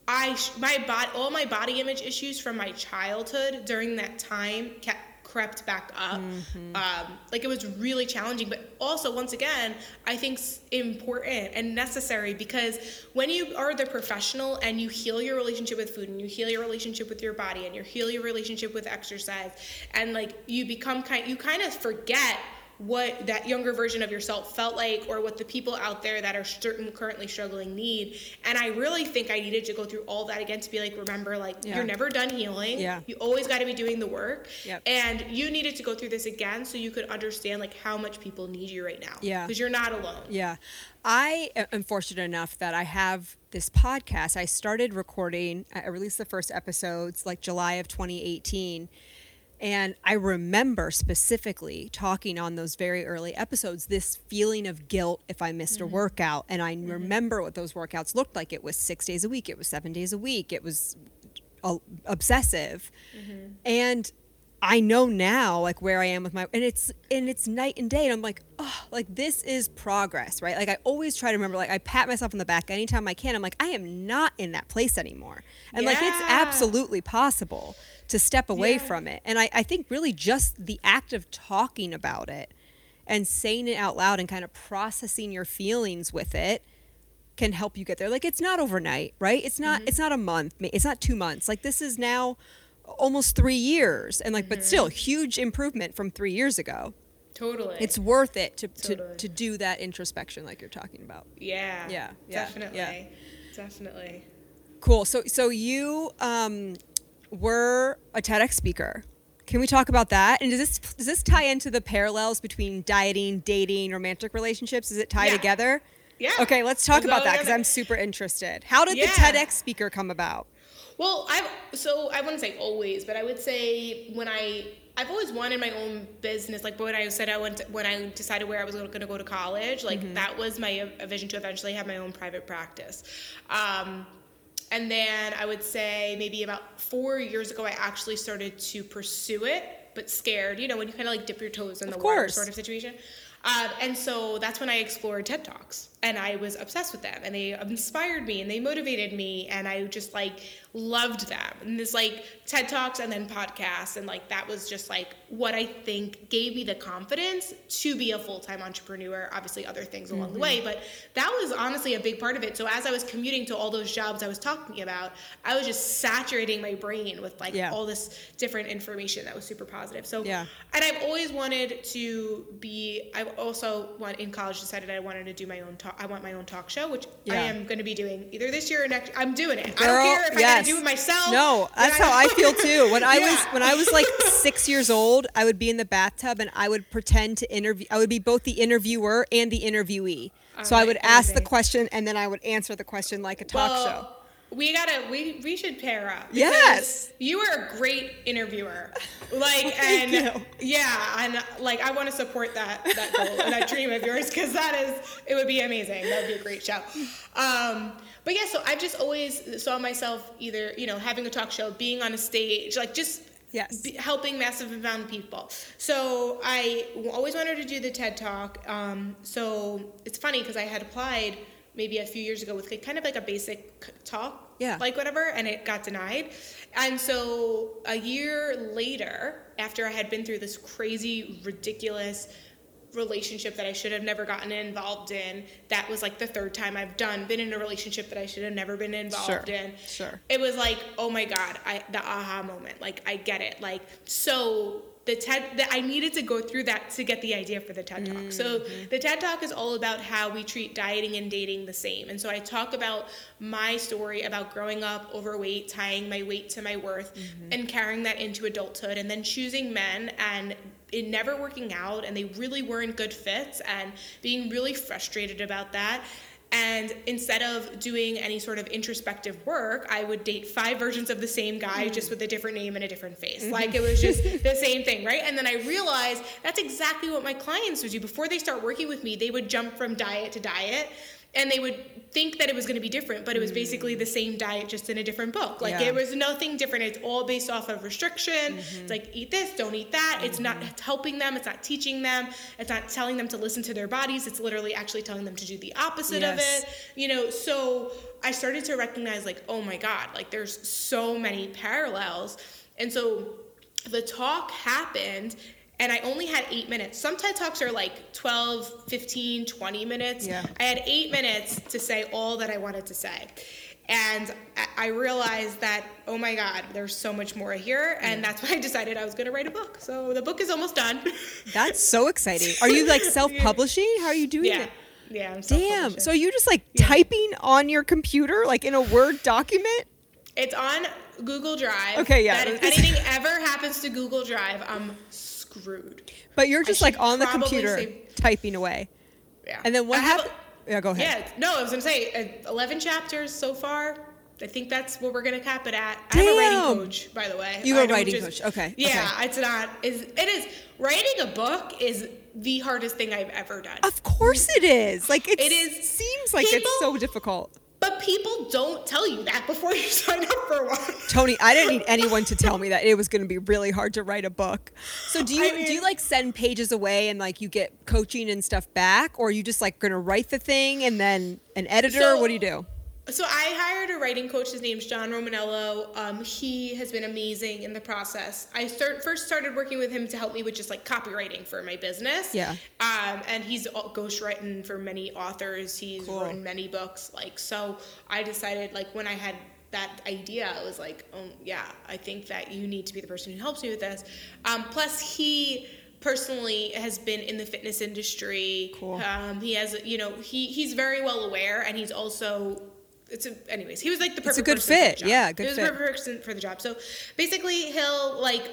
I my body all my body image issues from my childhood during that time kept crept back up. Mm-hmm. Um, like it was really challenging, but also once again, I think important and necessary because when you are the professional and you heal your relationship with food and you heal your relationship with your body and you heal your relationship with exercise and like you become kind, you kind of forget what that younger version of yourself felt like or what the people out there that are certain currently struggling need. And i really think i needed to go through all that again to be like remember like yeah. you're never done healing. Yeah. you always got to be doing the work. Yep. and you needed to go through this again so you could understand like how much people need you right now. Yeah. Because you're not alone. Yeah. I am fortunate enough that i have this podcast. I started recording i released the first episodes like july of 2018 and I remember specifically talking on those very early episodes this feeling of guilt if I missed mm-hmm. a workout. And I mm-hmm. remember what those workouts looked like. It was six days a week, it was seven days a week, it was uh, obsessive. Mm-hmm. And I know now like where I am with my and it's and it's night and day and I'm like oh like this is progress right like I always try to remember like I pat myself on the back anytime I can I'm like I am not in that place anymore and yeah. like it's absolutely possible to step away yeah. from it. And I, I think really just the act of talking about it and saying it out loud and kind of processing your feelings with it can help you get there. Like it's not overnight, right? It's not mm-hmm. it's not a month, it's not 2 months. Like this is now almost 3 years and like mm-hmm. but still huge improvement from 3 years ago. Totally. It's worth it to, totally. to, to do that introspection like you're talking about. Yeah. Yeah. Definitely. Yeah. Definitely. Cool. So so you um were a TEDx speaker. Can we talk about that? And does this does this tie into the parallels between dieting, dating, romantic relationships? Does it tie yeah. together? Yeah. Okay, let's talk about that because I'm super interested. How did the TEDx speaker come about? Well, I so I wouldn't say always, but I would say when I I've always wanted my own business. Like when I said I went to, when I decided where I was going to go to college, like mm-hmm. that was my vision to eventually have my own private practice. Um, and then I would say maybe about four years ago, I actually started to pursue it, but scared, you know, when you kind of like dip your toes in of the course. water sort of situation. Um, and so that's when I explored TED Talks and I was obsessed with them and they inspired me and they motivated me. And I just like loved them. And this like TED Talks and then podcasts. And like that was just like what I think gave me the confidence to be a full time entrepreneur. Obviously, other things along mm-hmm. the way, but that was honestly a big part of it. So as I was commuting to all those jobs I was talking about, I was just saturating my brain with like yeah. all this different information that was super positive. So, yeah. and I've always wanted to be, I've also want in college decided I wanted to do my own talk. I want my own talk show, which yeah. I am going to be doing either this year or next. I'm doing it. Girl, I don't care if yes. I got to do it myself. No, that's how I feel too. When I yeah. was *laughs* when I was like six years old, I would be in the bathtub and I would pretend to interview. I would be both the interviewer and the interviewee. so I would ask the question and then I would answer the question like a talk well, show. We gotta we we should pair up. Yes. You are a great interviewer. *laughs* Like and you. yeah, and like I want to support that that goal and that dream of yours because that is it would be amazing. That would be a great show. Um, but yeah, so I've just always saw myself either you know having a talk show, being on a stage, like just yes helping massive amount of people so i always wanted to do the ted talk um, so it's funny because i had applied maybe a few years ago with kind of like a basic talk, yeah, like whatever, and it got denied. And so a year later, after I had been through this crazy, ridiculous relationship that I should have never gotten involved in. That was like the third time I've done been in a relationship that I should have never been involved sure, in. Sure. It was like, oh my god, I the aha moment. Like I get it. Like so the TED that I needed to go through that to get the idea for the TED Talk. Mm-hmm. So the TED Talk is all about how we treat dieting and dating the same. And so I talk about my story about growing up overweight, tying my weight to my worth, mm-hmm. and carrying that into adulthood, and then choosing men and it never working out and they really weren't good fits and being really frustrated about that and instead of doing any sort of introspective work, I would date five versions of the same guy, mm. just with a different name and a different face. Mm-hmm. Like it was just *laughs* the same thing, right? And then I realized that's exactly what my clients would do. Before they start working with me, they would jump from diet to diet and they would think that it was going to be different, but it was basically the same diet just in a different book. Like yeah. it was nothing different. It's all based off of restriction. Mm-hmm. It's like eat this, don't eat that. Mm-hmm. It's not it's helping them. It's not teaching them. It's not telling them to listen to their bodies. It's literally actually telling them to do the opposite yes. of it. You know, so I started to recognize like, oh my god, like there's so many parallels, and so the talk happened and I only had eight minutes. Some TED Talks are like 12, 15, 20 minutes. Yeah. I had eight minutes to say all that I wanted to say. And I realized that, oh my God, there's so much more here. And that's *laughs* why I decided I was going to write a book. So the book is almost done. *laughs* That's so exciting. Are you like self publishing? How are you doing yeah. it? Yeah, I'm Damn. So you just like yeah. typing on your computer, like in a Word document? It's on Google Drive. Okay, yeah. That if *laughs* anything ever happens to Google Drive, I'm screwed. But you're just like on the computer typing away. Yeah. And then what happened? Yeah, go ahead. Yeah, no, I was gonna say uh, 11 chapters so far. I think that's what we're gonna cap it at. Damn. I have a writing coach, by the way. You have a writing just, coach, okay? Yeah, okay. it's not. Is it is writing a book is the hardest thing I've ever done. Of course it is. Like it is. Seems like people, it's so difficult. But people don't tell you that before you *laughs* sign up for one. Toni, I didn't need anyone to tell me that it was going to be really hard to write a book. So do you I mean, do you like send pages away and like you get coaching and stuff back, or are you just like going to write the thing and then an editor? So, what do you do? So I hired a writing coach. His name's John Romaniello. Um, he has been amazing in the process. I start first started working with him to help me with just like copywriting for my business. Yeah. Um, and he's ghostwritten for many authors. He's cool. written many books. Like so, I decided like when I had that idea, I was like, oh yeah, I think that you need to be the person who helps me with this. Um, plus he personally has been in the fitness industry. Cool. Um, he has, you know, he he's very well aware, and he's also it's a, anyways, he was like the perfect. It's a good fit. Yeah, good fit. he was fit. the perfect person for the job. So basically, he'll like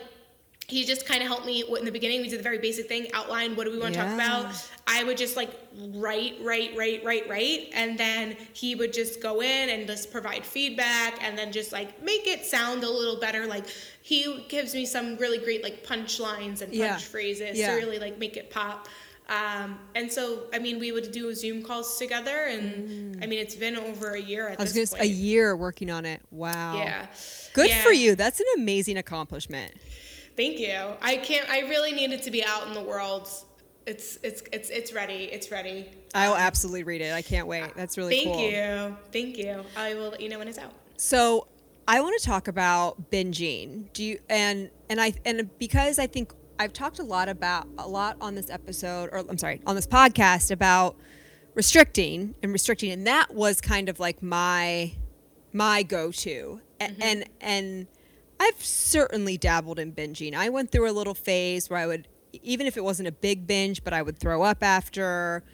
he just kind of helped me in the beginning. We did the very basic thing, outline what do we want to yeah. talk about. I would just like write, write, write, write, write, and then he would just go in and just provide feedback, and then just like make it sound a little better. Like he gives me some really great like punchlines and punch yeah. phrases yeah. to really like make it pop. Um, and so, I mean, we would do Zoom calls together, and mm. I mean, it's been over a year at I was this gonna, point. A year working on it. Wow. Yeah. Good yeah. for you. That's an amazing accomplishment. Thank you. I can't. I really needed it to be out in the world. It's it's it's it's ready. It's ready. I will absolutely read it. I can't wait. That's really Thank cool. you. Thank you. I will let you know when it's out. So I want to talk about binging. Do you and and I and because I think I've talked a lot about a lot on this episode or I'm sorry, on this podcast about restricting and restricting and that was kind of like my my go-to. Mm-hmm. And and I've certainly dabbled in binging. I went through a little phase where I would even if it wasn't a big binge, but I would throw up after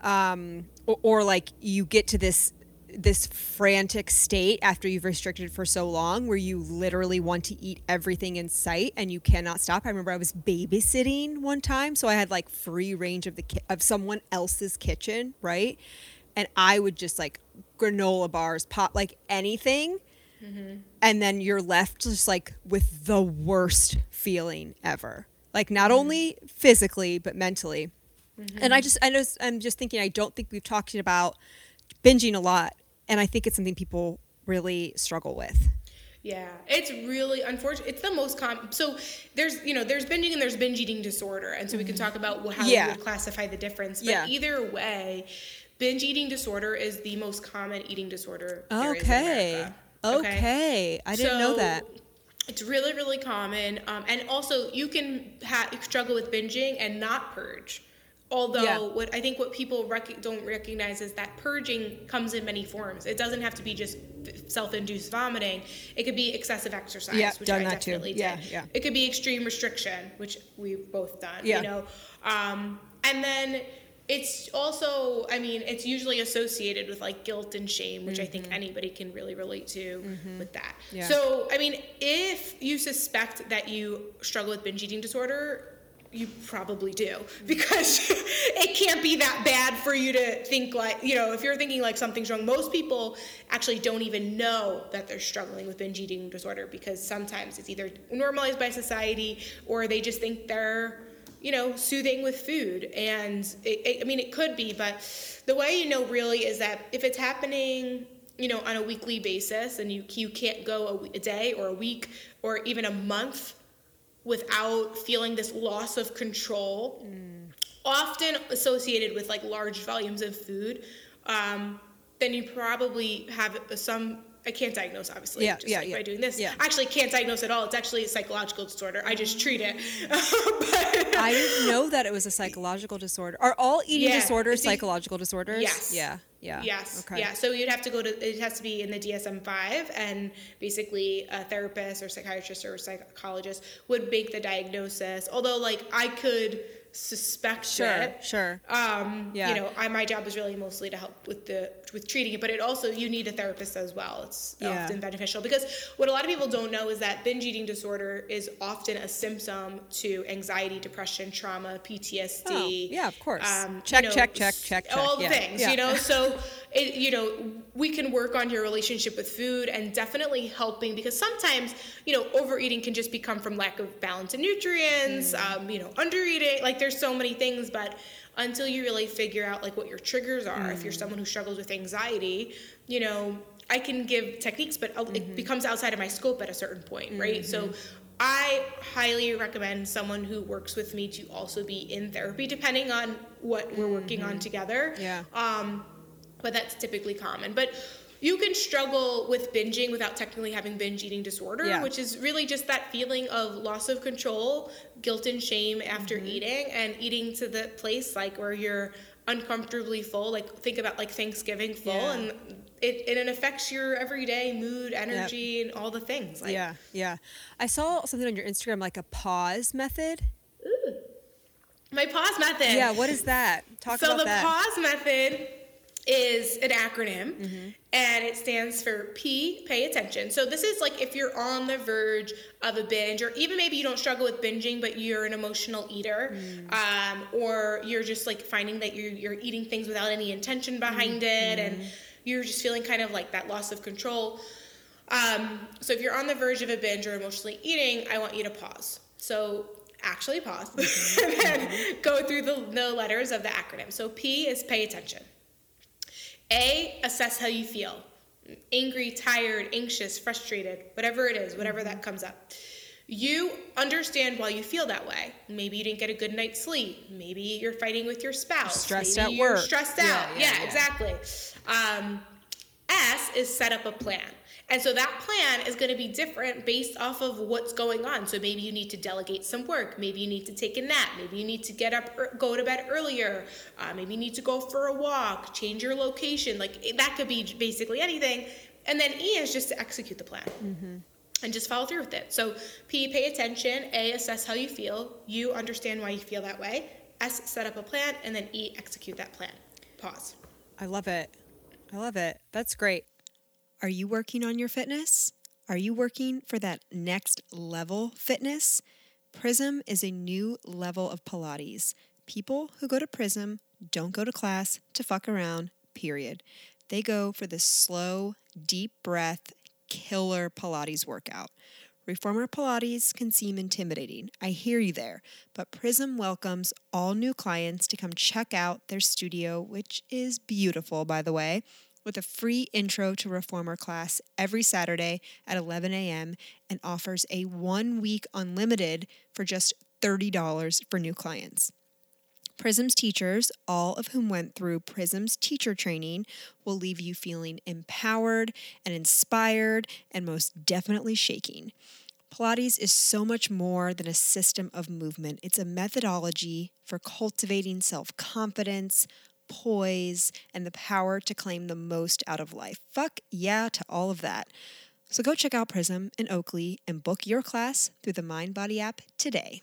um, or, or like you get to this this frantic state after you've restricted for so long where you literally want to eat everything in sight and you cannot stop. I remember I was babysitting one time, so I had like free range of the ki- of someone else's kitchen, right? And I would just like granola bars, pop like anything. Mm-hmm. And then you're left just like with the worst feeling ever. Like not mm-hmm. only physically but mentally. Mm-hmm. And I just I just I'm just thinking I don't think we've talked about binging a lot and I think it's something people really struggle with. Yeah, it's really unfortunate. It's the most common. So there's, you know, there's binging and there's binge eating disorder, and so we can talk about how yeah. we would classify the difference. But yeah. either way, binge eating disorder is the most common eating disorder. Okay. Okay. okay. I didn't so, know that. It's really, really common, um, and also you can ha- struggle with binging and not purge. Although yeah. what I think what people rec- don't recognize is that purging comes in many forms. It doesn't have to be just self-induced vomiting. It could be excessive exercise, yeah, which done I that definitely too. did. Yeah, yeah. It could be extreme restriction, which we've both done. Yeah. You know, um, and then it's also i mean it's usually associated with like guilt and shame which mm-hmm. i think mm-hmm. anybody can really relate to mm-hmm. with that yeah. so i mean if you suspect that you struggle with binge eating disorder you probably do because *laughs* it can't be that bad for you to think like you know if you're thinking like something's wrong most people actually don't even know that they're struggling with binge eating disorder because sometimes it's either normalized by society or they just think they're you know soothing with food. And it, it, i mean it could be but the way you know really is that if it's happening you know on a weekly basis and you you can't go a, a day or a week or even a month without feeling this loss of control, mm. often associated with like large volumes of food, um, then you probably have some. I can't diagnose, obviously, yeah, just yeah, like yeah. by doing this. Yeah. Actually, can't diagnose at all. It's actually a psychological disorder. I just treat it. *laughs* I didn't know that it was a psychological disorder. Are all eating yeah, disorders psychological disorders? Yes. Yeah. Yeah. Yes. Okay. Yeah. So you'd have to go to it has to be in the DSM five, and basically a therapist or psychiatrist or psychologist would make the diagnosis. Although, like, I could suspect sure, it. Sure. Um, yeah. You know, I, my job is really mostly to help with the with treating it, but it also you need a therapist as well. It's yeah. often beneficial because what a lot of people don't know is that binge eating disorder is often a symptom to anxiety, depression, trauma, PTSD. Oh, yeah, of course. Um, check, you know, check, check, check, check. All the yeah. things, yeah. you know. So, *laughs* it, you know, we can work on your relationship with food and definitely helping because sometimes, you know, overeating can just become from lack of balance and nutrients. Mm. Um, you know, undereating. Like there's so many things, but until you really figure out like what your triggers are, mm. if you're mm. someone who struggles with anxiety, you know, I can give techniques, but mm-hmm. it becomes outside of my scope at a certain point, right? Mm-hmm. So I highly recommend someone who works with me to also be in therapy, depending on what we're working mm-hmm. on together. Yeah. Um, but that's typically common. But you can struggle with binging without technically having binge eating disorder, yeah. which is really just that feeling of loss of control, guilt and shame after mm-hmm. eating, and eating to the place like where you're uncomfortably full. Like think about like Thanksgiving full, yeah. and it and it affects your everyday mood, energy, yep. and all the things. Like, yeah, yeah. I saw something on your Instagram like a pause method. Ooh. My pause method. Yeah, what is that? Talk so about that. So the pause method is an acronym mm-hmm. and it stands for P, pay attention. So this is like if you're on the verge of a binge, or even maybe you don't struggle with binging, but you're an emotional eater, mm. um, or you're just like finding that you're, you're eating things without any intention behind mm-hmm. it, and you're just feeling kind of like that loss of control. Um, so if you're on the verge of a binge or emotionally eating, I want you to pause. So actually pause mm-hmm. and *laughs* then go through the, the letters of the acronym. So P is pay attention. A, assess how you feel angry, tired, anxious, frustrated, whatever it is, whatever that comes up. You understand why you feel that way. Maybe you didn't get a good night's sleep. Maybe you're fighting with your spouse. Stressed Maybe at you're work. Stressed out. Yeah, yeah, yeah, yeah. exactly. Um, S is set up a plan. And so that plan is going to be different based off of what's going on. So maybe you need to delegate some work. Maybe you need to take a nap. Maybe you need to get up, go to bed earlier. Uh, maybe you need to go for a walk, change your location. Like that could be basically anything. And then E is just to execute the plan. Mm-hmm. And just follow through with it. So, P, pay attention. A, assess how you feel. You understand why you feel that way. S, set up a plan. And then E, execute that plan. Pause. I love it. I love it. That's great. Are you working on your fitness? Are you working for that next level fitness? Prism is a new level of Pilates. People who go to Prism don't go to class to fuck around, period. They go for the slow, deep breath, killer Pilates workout. Reformer Pilates can seem intimidating. I hear you there. But Prism welcomes all new clients to come check out their studio, which is beautiful, by the way with a free intro to reformer class every Saturday at 11 a.m. and offers a one week unlimited for just $30 for new clients. Prism's teachers, all of whom went through Prism's teacher training, will leave you feeling empowered and inspired and most definitely shaking. Pilates is so much more than a system of movement. It's a methodology for cultivating self confidence, poise, and the power to claim the most out of life. Fuck yeah to all of that. So go check out Prism in Oakley and book your class through the MindBody app today.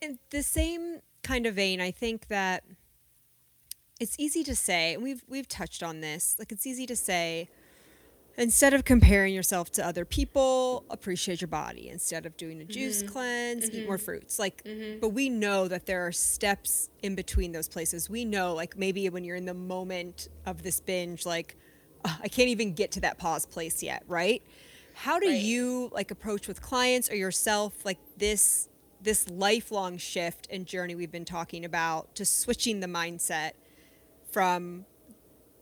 In the same kind of vein, I think that it's easy to say, and we've we've touched on this. Like it's easy to say, instead of comparing yourself to other people, appreciate your body. Instead of doing a juice mm-hmm. cleanse, mm-hmm. eat more mm-hmm. fruits. Like, mm-hmm. but we know that there are steps in between those places. We know, like, maybe when you're in the moment of this binge, like, oh, I can't even get to that pause place yet, right? How do right. you like approach with clients or yourself like this this lifelong shift and journey we've been talking about to switching the mindset from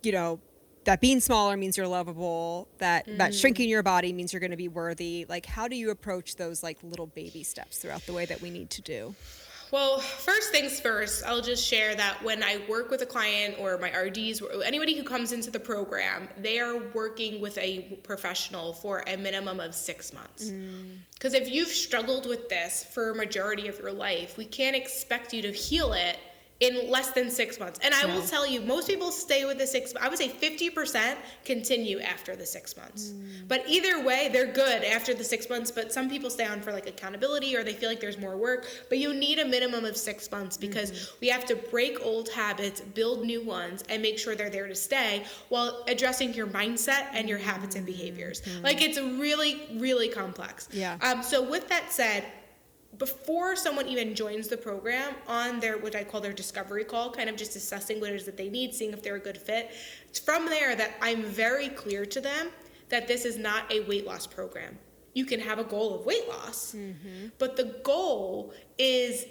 you know that being smaller means you're lovable that mm. that shrinking your body means you're going to be worthy like how do you approach those like little baby steps throughout the way that we need to do well, first things first, I'll just share that when I work with a client or my RDs, or anybody who comes into the program, they are working with a professional for a minimum of six months. Because mm. if you've struggled with this for a majority of your life, we can't expect you to heal it in less than six months. And I will tell you, most people stay with the six. I would say fifty percent continue after the six months. Mm. But either way, they're good after the six months. But some people stay on for like accountability, or they feel like there's more work. But you need a minimum of six months because mm-hmm. we have to break old habits, build new ones, and make sure they're there to stay while addressing your mindset and your habits and behaviors. Mm-hmm. Like it's really, really complex. Yeah. Um. So with that said before someone even joins the program on their what I call their discovery call, kind of just assessing what it is that they need, seeing if they're a good fit. It's from there that I'm very clear to them that this is not a weight loss program. You can have a goal of weight loss, mm-hmm. but the goal is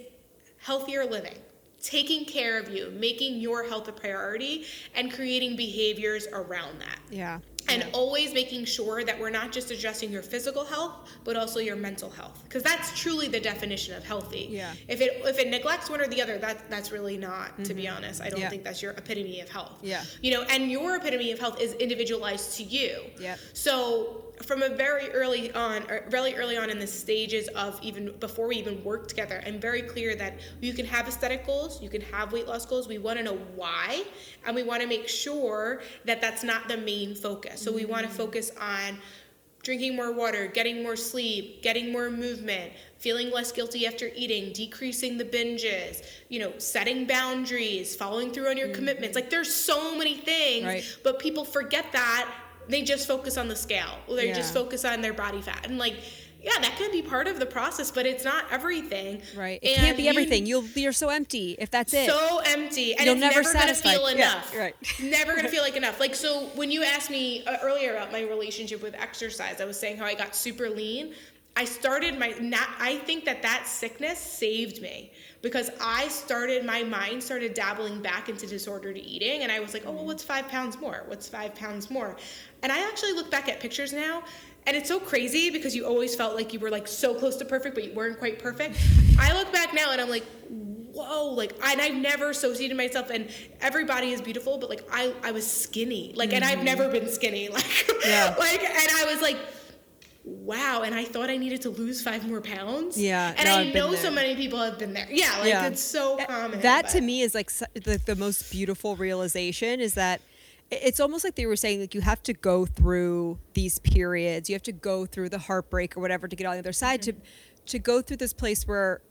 healthier living, taking care of you, making your health a priority, and creating behaviors around that. Yeah and always making sure that we're not just addressing your physical health but also your mental health. Because that's truly the definition of healthy. Yeah. If it if it neglects one or the other that that's really not mm-hmm. to be mm-hmm. honest. I don't yeah. think that's your epitome of health. Yeah. You know and your epitome of health is individualized to you. Yeah. So from a very early on or really early on in the stages of even before we even work together i'm very clear that you can have aesthetic goals you can have weight loss goals. We want to know why and we want to make sure that that's not the main focus so we want to focus on drinking more water, getting more sleep, getting more movement, feeling less guilty after eating, decreasing the binges, you know, setting boundaries, following through on your mm-hmm. commitments. Like there's so many things, right. but people forget that they just focus on the scale. Or they yeah. just focus on their body fat. And like yeah, that can be part of the process, but it's not everything. Right. It and can't be everything. You, will you're so empty if that's it. So empty, and You'll it's never, never gonna feel enough. Yeah, right. *laughs* never gonna feel like *laughs* enough. Like so, when you asked me uh, earlier about my relationship with exercise, I was saying how I got super lean. I started my not. I think that that sickness saved me because I started my mind started dabbling back into disordered eating, and I was like, oh well, what's five pounds more? What's five pounds more? And I actually look back at pictures now and it's so crazy because you always felt like you were like so close to perfect but you weren't quite perfect i look back now and i'm like whoa, like, and I've never associated myself, and everybody is beautiful, but like, I, I was skinny, like, mm-hmm. and I've mm-hmm. never been skinny, *laughs* like, yeah. like, and I was like, wow and i thought i needed to lose five more pounds yeah and no, i know so many people have been there yeah like yeah. it's so common that but. to me is like the, the most beautiful realization is that it's almost like they were saying like you have to go through these periods you have to go through the heartbreak or whatever to get on the other side mm-hmm. to to go through this place where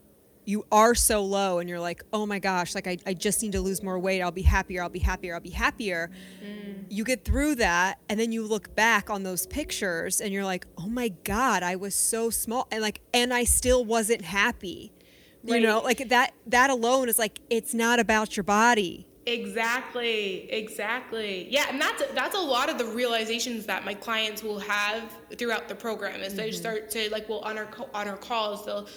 you are so low and you're like, oh my gosh, like I, I just need to lose more weight. I'll be happier. I'll be happier. I'll be happier. Mm. You get through that and then you look back on those pictures and you're like, oh my God, I was so small. And like, and I still wasn't happy. Right. You know, like that, that alone is like, it's not about your body. Exactly, exactly. Yeah, and that's that's a lot of the realizations that my clients will have throughout the program as mm-hmm. they start to like well on our on our calls they'll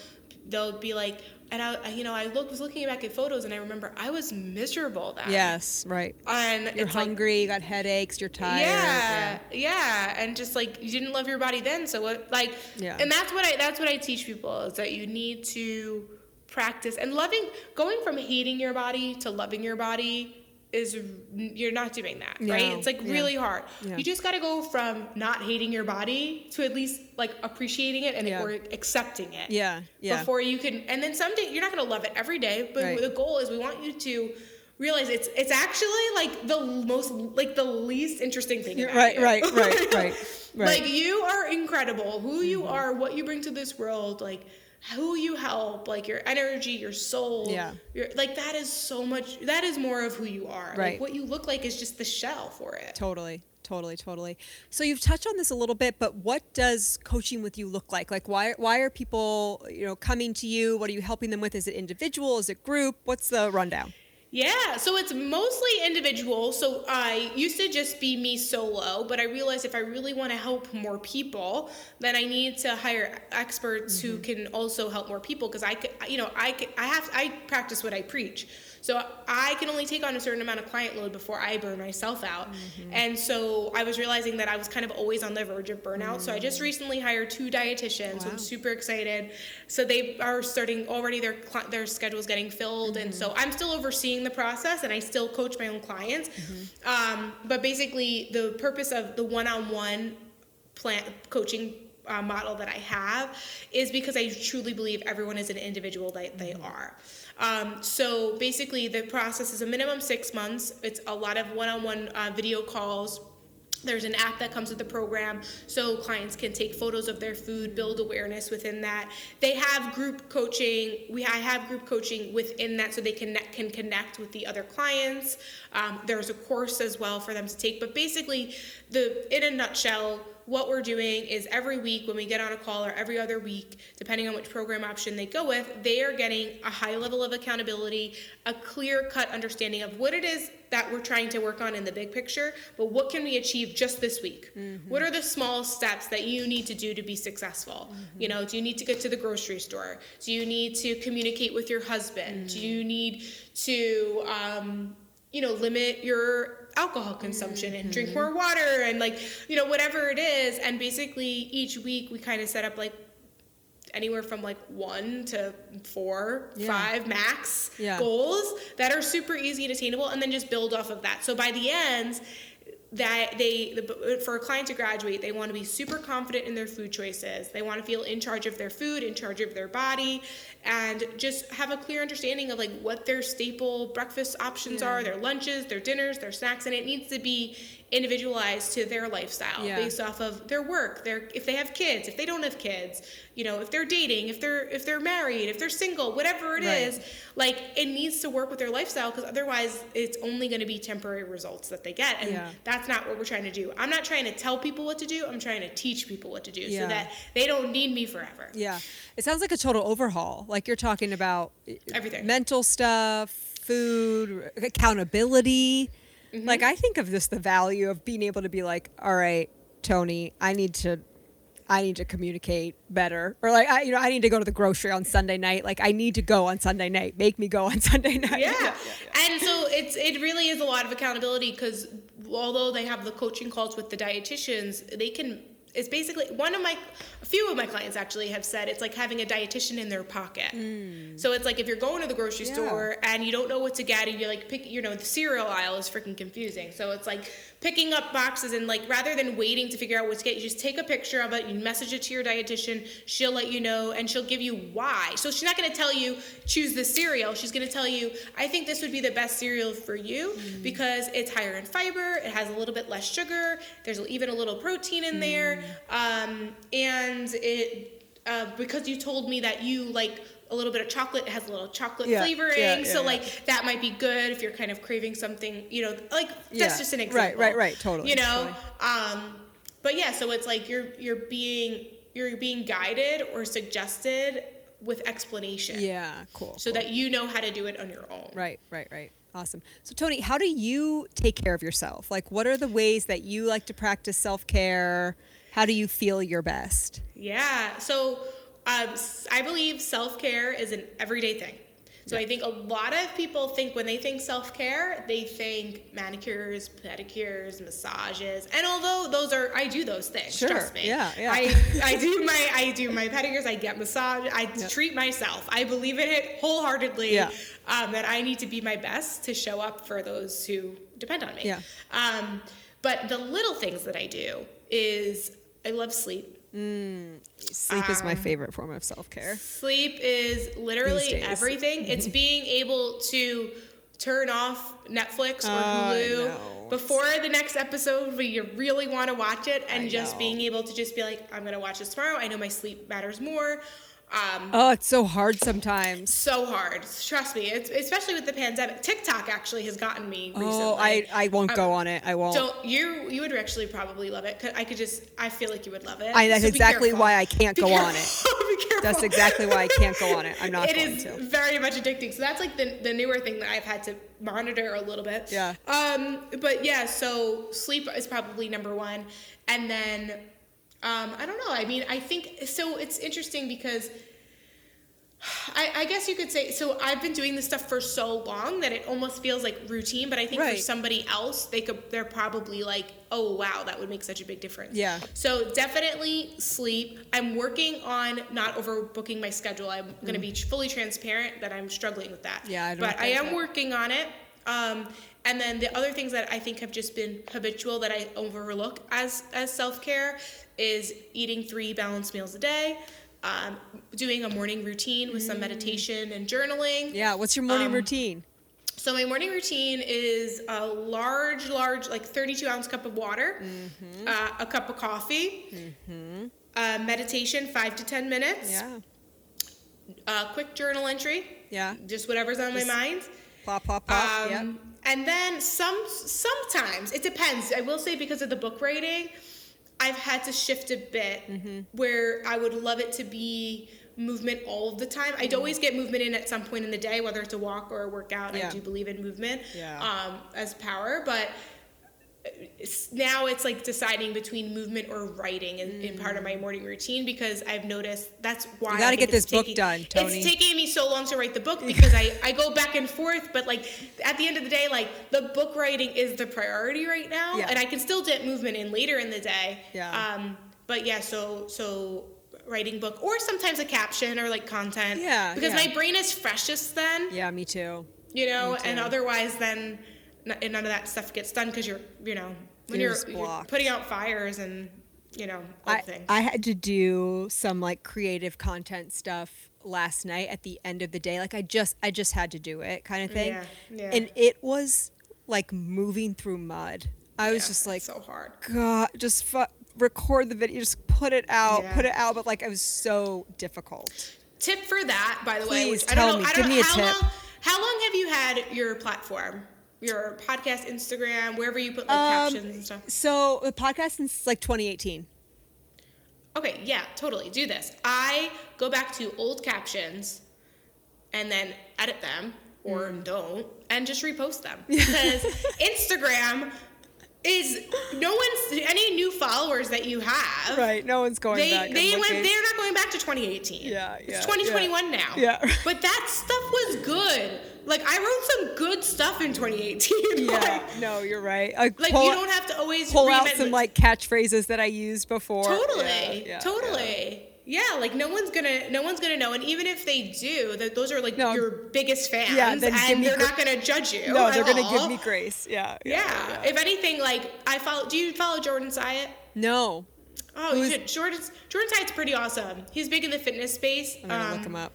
they'll be like and I, you know, I look, was looking back at photos, and I remember I was miserable then. Yes, right. And you're hungry, like, you got headaches, you're tired. Yeah, yeah, yeah, and just like you didn't love your body then, so what? Like, yeah. And that's what I that's what I teach people is that you need to practice and loving, going from hating your body to loving your body is you're not doing that right it's like yeah. really hard yeah. you just got to go from not hating your body to at least like appreciating it and yeah. or accepting it yeah yeah before you can and then someday you're not going to love it every day but right. the goal is we want you to realize it's it's actually like the most like the least interesting thing right, right, right *laughs* right right like you are incredible who mm-hmm. you are what you bring to this world like who you help, like your energy, your soul. Yeah. Your, like that is so much, that is more of who you are. Right. Like what you look like is just the shell for it. Totally. Totally, totally. So you've touched on this a little bit, but what does coaching with you look like? Like why why are people, you know, coming to you? What are you helping them with? Is it individual? Is it group? What's the rundown? Yeah, so it's mostly individual. So I used to just be me solo, but I realized if I really want to help more people, then I need to hire experts mm-hmm. who can also help more people because I could, you know, I could, I have I practice what I preach. So I can only take on a certain amount of client load before I burn myself out. Mm-hmm. And so I was realizing that I was kind of always on the verge of burnout. Mm-hmm. So I just mm. recently hired two dietitians. Wow. So I'm super excited. So they are starting already their their schedule's getting filled mm-hmm. and so I'm still overseeing the process and I still coach my own clients. Mm-hmm. Um, but basically the purpose of the one-on-one plan coaching uh, model that I have is because I truly believe everyone is an individual that they mm-hmm. are. Um, so basically, the process is a minimum six months. It's a lot of one-on-one uh, video calls. There's an app that comes with the program so clients can take photos of their food, build awareness within that. They have group coaching. We I have group coaching within that so they can can connect with the other clients. Um, there's a course as well for them to take. But basically, the in a nutshell, what we're doing is every week when we get on a call or every other week, depending on which program option they go with, they are getting a high level of accountability, a clear cut understanding of what it is that we're trying to work on in the big picture, but what can we achieve just this week? Mm-hmm. What are the small steps that you need to do to be successful? Mm-hmm. You know, do you need to get to the grocery store? Do you need to communicate with your husband? Mm-hmm. Do you need to, um, you know, limit your alcohol consumption and drink mm-hmm. more water and like you know whatever it is and basically each week we kind of set up like anywhere from like one to four, yeah. five max yeah. goals that are super easy and attainable, and then just build off of that. So by the end, that they for a client to graduate they want to be super confident in their food choices they want to feel in charge of their food in charge of their body and just have a clear understanding of like what their staple breakfast options yeah. are their lunches their dinners their snacks and it needs to be individualized to their lifestyle yeah. based off of their work their if they have kids if they don't have kids you know if they're dating if they're if they're married if they're single whatever it right. is, like it needs to work with their lifestyle because otherwise it's only going to be temporary results that they get and yeah. that's not what we're trying to do i'm not trying to tell people what to do i'm trying to teach people what to do yeah. so that they don't need me forever yeah it sounds like a total overhaul like you're talking about everything mental stuff food accountability Mm-hmm. Like I think of this the value of being able to be like, all right, Toni, I need to I need to communicate better. Or like I you know, I need to go to the grocery on Sunday night. Like I need to go on Sunday night. Make me go on *laughs* Sunday night. Yeah. yeah, yeah. And so it's it really is a lot of accountability because although they have the coaching calls with the dietitians, they can it's basically one of my few of my clients actually have said it's like having a dietitian in their pocket. Mm. So it's like if you're going to the grocery yeah. store and you don't know what to get, and you like pick, you know, the cereal aisle is freaking confusing. So it's like picking up boxes and like rather than waiting to figure out what to get, you just take a picture of it, you message it to your dietitian, she'll let you know, and she'll give you why. So she's not going to tell you choose the cereal. She's going to tell you, I think this would be the best cereal for you mm. because it's higher in fiber, it has a little bit less sugar, there's even a little protein in mm. there, um, and it uh, because you told me that you like a little bit of chocolate. It has a little chocolate yeah, flavoring, yeah, yeah, so like that might be good if you're kind of craving something. You know, like that's just an example. Right, right, right. Totally. You know, totally. um, but yeah, so it's like you're you're being you're being guided or suggested with explanation. Yeah, cool. So cool. that you know how to do it on your own. Right, right, right. Awesome. So Toni, how do you take care of yourself? Like what are the ways that you like to practice self-care? How do you feel your best? Yeah. So um, I believe self care is an everyday thing. So yeah. I think a lot of people think when they think self care, they think manicures, pedicures, massages, and although those are, I do those things. Sure. Trust me. Yeah, yeah. I, I do my I do my pedicures. I get massage. I yep. treat myself. I believe in it wholeheartedly. Yeah. Um, that I need to be my best to show up for those who depend on me. Yeah. Um, but the little things that I do is I love sleep. Mm, sleep um, is my um, favorite form of self care. Sleep is literally everything. it's *laughs* being able to turn off Netflix or Hulu uh, before the next episode where you really want to watch it and I just know. being able to just be like, I'm going to watch this tomorrow. I know my sleep matters more. Um, oh, it's so hard sometimes. So hard. Trust me. It's especially with the pandemic. TikTok actually has gotten me recently. Oh, I, I won't um, go on it. I won't. So you you would actually probably love it. I could just I feel like you would love it. I, that's so exactly why I can't be go careful. on it. *laughs* be careful. That's exactly why I can't go on it. I'm not. *laughs* It is to. very much addicting. So that's like the the newer thing that I've had to monitor a little bit. Yeah. Um. But yeah. So sleep is probably number one, and then um I don't know. I mean I think so. It's interesting because I, I, guess you could say so. I've been doing this stuff for so long that it almost feels like routine. But I think right. for somebody else, they could they're probably like, oh wow, that would make such a big difference. Yeah. So definitely sleep. I'm working on not overbooking my schedule. I'm mm. going to be fully transparent that I'm struggling with that. Yeah, I but I am that. working on it. Um, and then the other things that I think have just been habitual that I overlook as as self care is eating three balanced meals a day um, doing a morning routine with some meditation and journaling. Yeah, what's your morning um, routine? So my morning routine is a large, large, like 32 ounce cup of water, mm-hmm. uh, a cup of coffee, mm-hmm. uh, meditation, five to 10 minutes. Yeah. A quick journal entry. Yeah. Just whatever's on just my mind. Pop, pop, pop. Um, yep. And then some, sometimes it depends. I will say because of the book writing, I've had to shift a bit mm-hmm. where I would love it to be movement all the time. I'd always get movement in at some point in the day, whether it's a walk or a workout. Yeah. I do believe in movement yeah. um, as power, but now it's like deciding between movement or writing in, mm. in, part of my mm. morning routine because I've noticed that's why you got to get this book done, Toni. It's taking me so long to write the book *laughs* because I, I go back and forth, but like at the end of the day, like the book writing is the priority right now, yeah. and I can still get movement in later in the day. Yeah. Um, but yeah, so so writing book or sometimes a caption or like content. Yeah. Because yeah. my brain is freshest then. Yeah, me too. You know, and otherwise then and none of that stuff gets done because you're you know when you're, you're, putting out fires and you know I, things. I had to do some like creative content stuff last night at the end of the day. Like i just i just had to do it kind of thing. yeah, yeah. and it was like moving through mud. I yeah, was just like so hard. God just fu- record the video just put it out put it out. But like it was so difficult. Tip for that by the Please way which tell I don't know, me. I don't give know, me a how tip. long how long have you had your platform your podcast, Instagram, wherever you put like um, captions and stuff? So the podcast since like 2018. Okay, yeah, totally. Do this. I go back to old captions and then edit them or mm. don't and just repost them *laughs* because Instagram is no one's any new followers that you have. Right. No one's going they, back. They went. They're not going back to 2018. Yeah. yeah it's 2021 yeah. now. Yeah. *laughs* but that stuff was good. Like I wrote some good stuff in 2018. *laughs* Yeah. like, no, you're right. like pull, you don't have to always pull out some like catchphrases that I used before. Totally. Yeah, totally. Yeah, like no one's gonna, no one's gonna know, and even if they do, that those are like no. your biggest fans, yeah, and they're not gonna judge you. No, they're gonna give me grace. Yeah, yeah, yeah. If anything, like I follow. Do you follow Jordan Syatt? No. Oh, Who's, you should. Jordan Jordan Syatt's pretty awesome. He's big in the fitness space. I'm gonna um, look him up.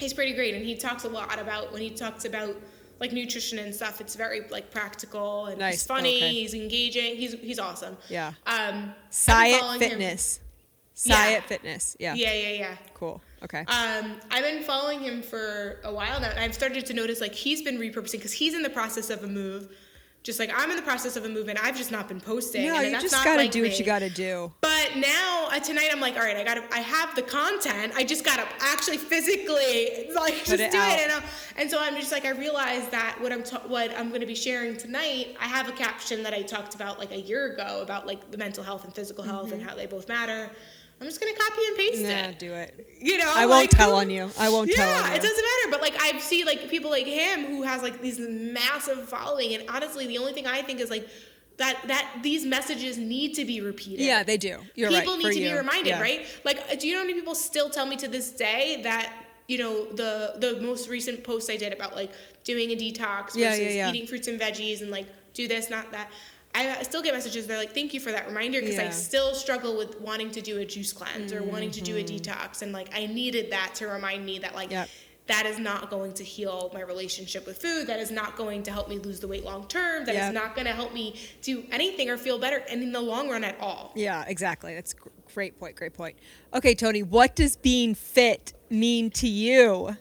He's pretty great, and he talks a lot about when he talks about like nutrition and stuff. It's very like practical and nice. he's funny. Okay. He's engaging. He's he's awesome. Yeah. Um, Syatt Fitness. Him. Syatt yeah. Fitness. Yeah. Yeah, yeah, yeah. Cool. Okay. Um, I've been following him for a while now, and I've started to notice like he's been repurposing because he's in the process of a move. Just like I'm in the process of a movement. I've just not been posting. No, and you just gotta like do me. what you gotta do. But now uh, tonight, I'm like, all right, I gotta, I have the content. I just gotta actually physically *laughs* like Put just it do out. it. And, uh, and so I'm just like, I realized that what I'm, ta- what I'm gonna be sharing tonight, I have a caption that I talked about like a year ago about like the mental health and physical health mm-hmm. and how they both matter I'm just gonna copy and paste nah, it. do it. You know, I won't tell on you. I won't yeah, tell. Yeah, it doesn't matter. But like I see like people like him who has like these massive following, and honestly, the only thing I think is like that that these messages need to be repeated. Yeah, they do. You're people right. need to you. be reminded, yeah. right? Like, do you know how many people still tell me to this day that you know the the most recent post I did about like doing a detox versus yeah, yeah, eating fruits and veggies and like do this, not that. I still get messages. They're like, "Thank you for that reminder," because yeah. I still struggle with wanting to do a juice cleanse mm-hmm. or wanting to do a mm-hmm. detox, and like I needed that to remind me that like yep. that is not going to heal my relationship with food. That is not going to help me lose the weight long term. That yep. is not going to help me do anything or feel better, and in the long run at all. Yeah, exactly. That's great point. Great point. Okay, Toni, what does being fit mean to you?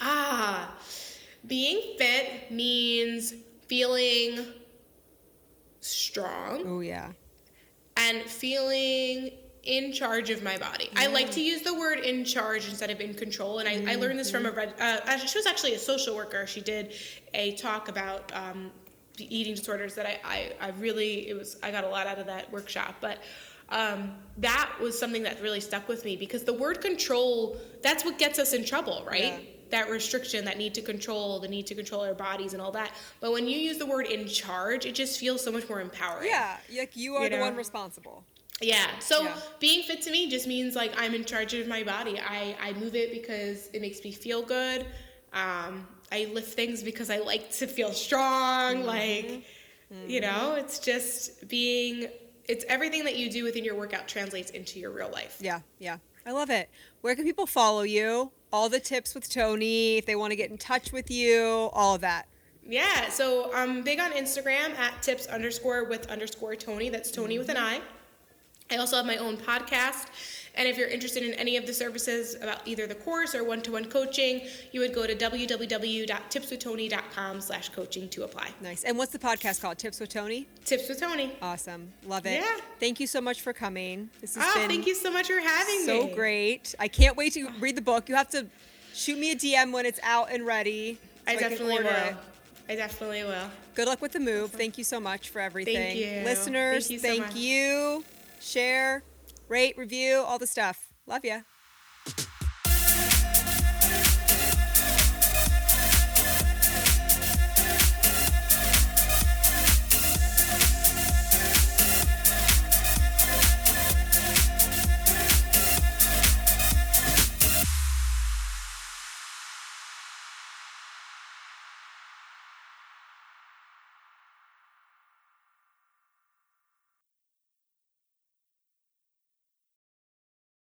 Ah, being fit means feeling strong. Oh yeah. And feeling in charge of my body. Yeah. I like to use the word in charge instead of in control. And I, mm-hmm. I learned this from a red, uh, she was actually a social worker. She did a talk about um, eating disorders that I, I, I, really, it was, I got a lot out of that workshop. But um, that was something that really stuck with me because the word control, that's what gets us in trouble, right? Yeah that restriction, that need to control, the need to control our bodies and all that. But when you use the word in charge, it just feels so much more empowering. Yeah, like you are you the know? one responsible. Yeah. So yeah. being fit to me just means like I'm in charge of my body. I, I move it because it makes me feel good. Um, I lift things because I like to feel strong. Mm-hmm. Like, mm-hmm. you know, it's just being, it's everything that you do within your workout translates into your real life. Yeah. Yeah. I love it. Where can people follow you? All the tips with Toni, if they want to get in touch with you, all of that. Yeah, so I'm big on Instagram at tips underscore with underscore Toni. That's Toni with an I. I also have my own podcast and if you're interested in any of the services about either the course or one-to-one coaching, you would go to www.tipswithtoni.com slash coaching to apply. Nice. And what's the podcast called? Tips with Toni? Tips with Toni. Awesome. Love it. Yeah. Thank you so much for coming. This has oh, been thank you so much for having so me. So great. I can't wait to read the book. You have to shoot me a DM when it's out and ready. So I definitely will. It. I definitely will. Good luck with the move. Awesome. Thank you so much for everything. Thank you. Listeners, thank you. So thank you. Share, rate, review, all the stuff. Love ya.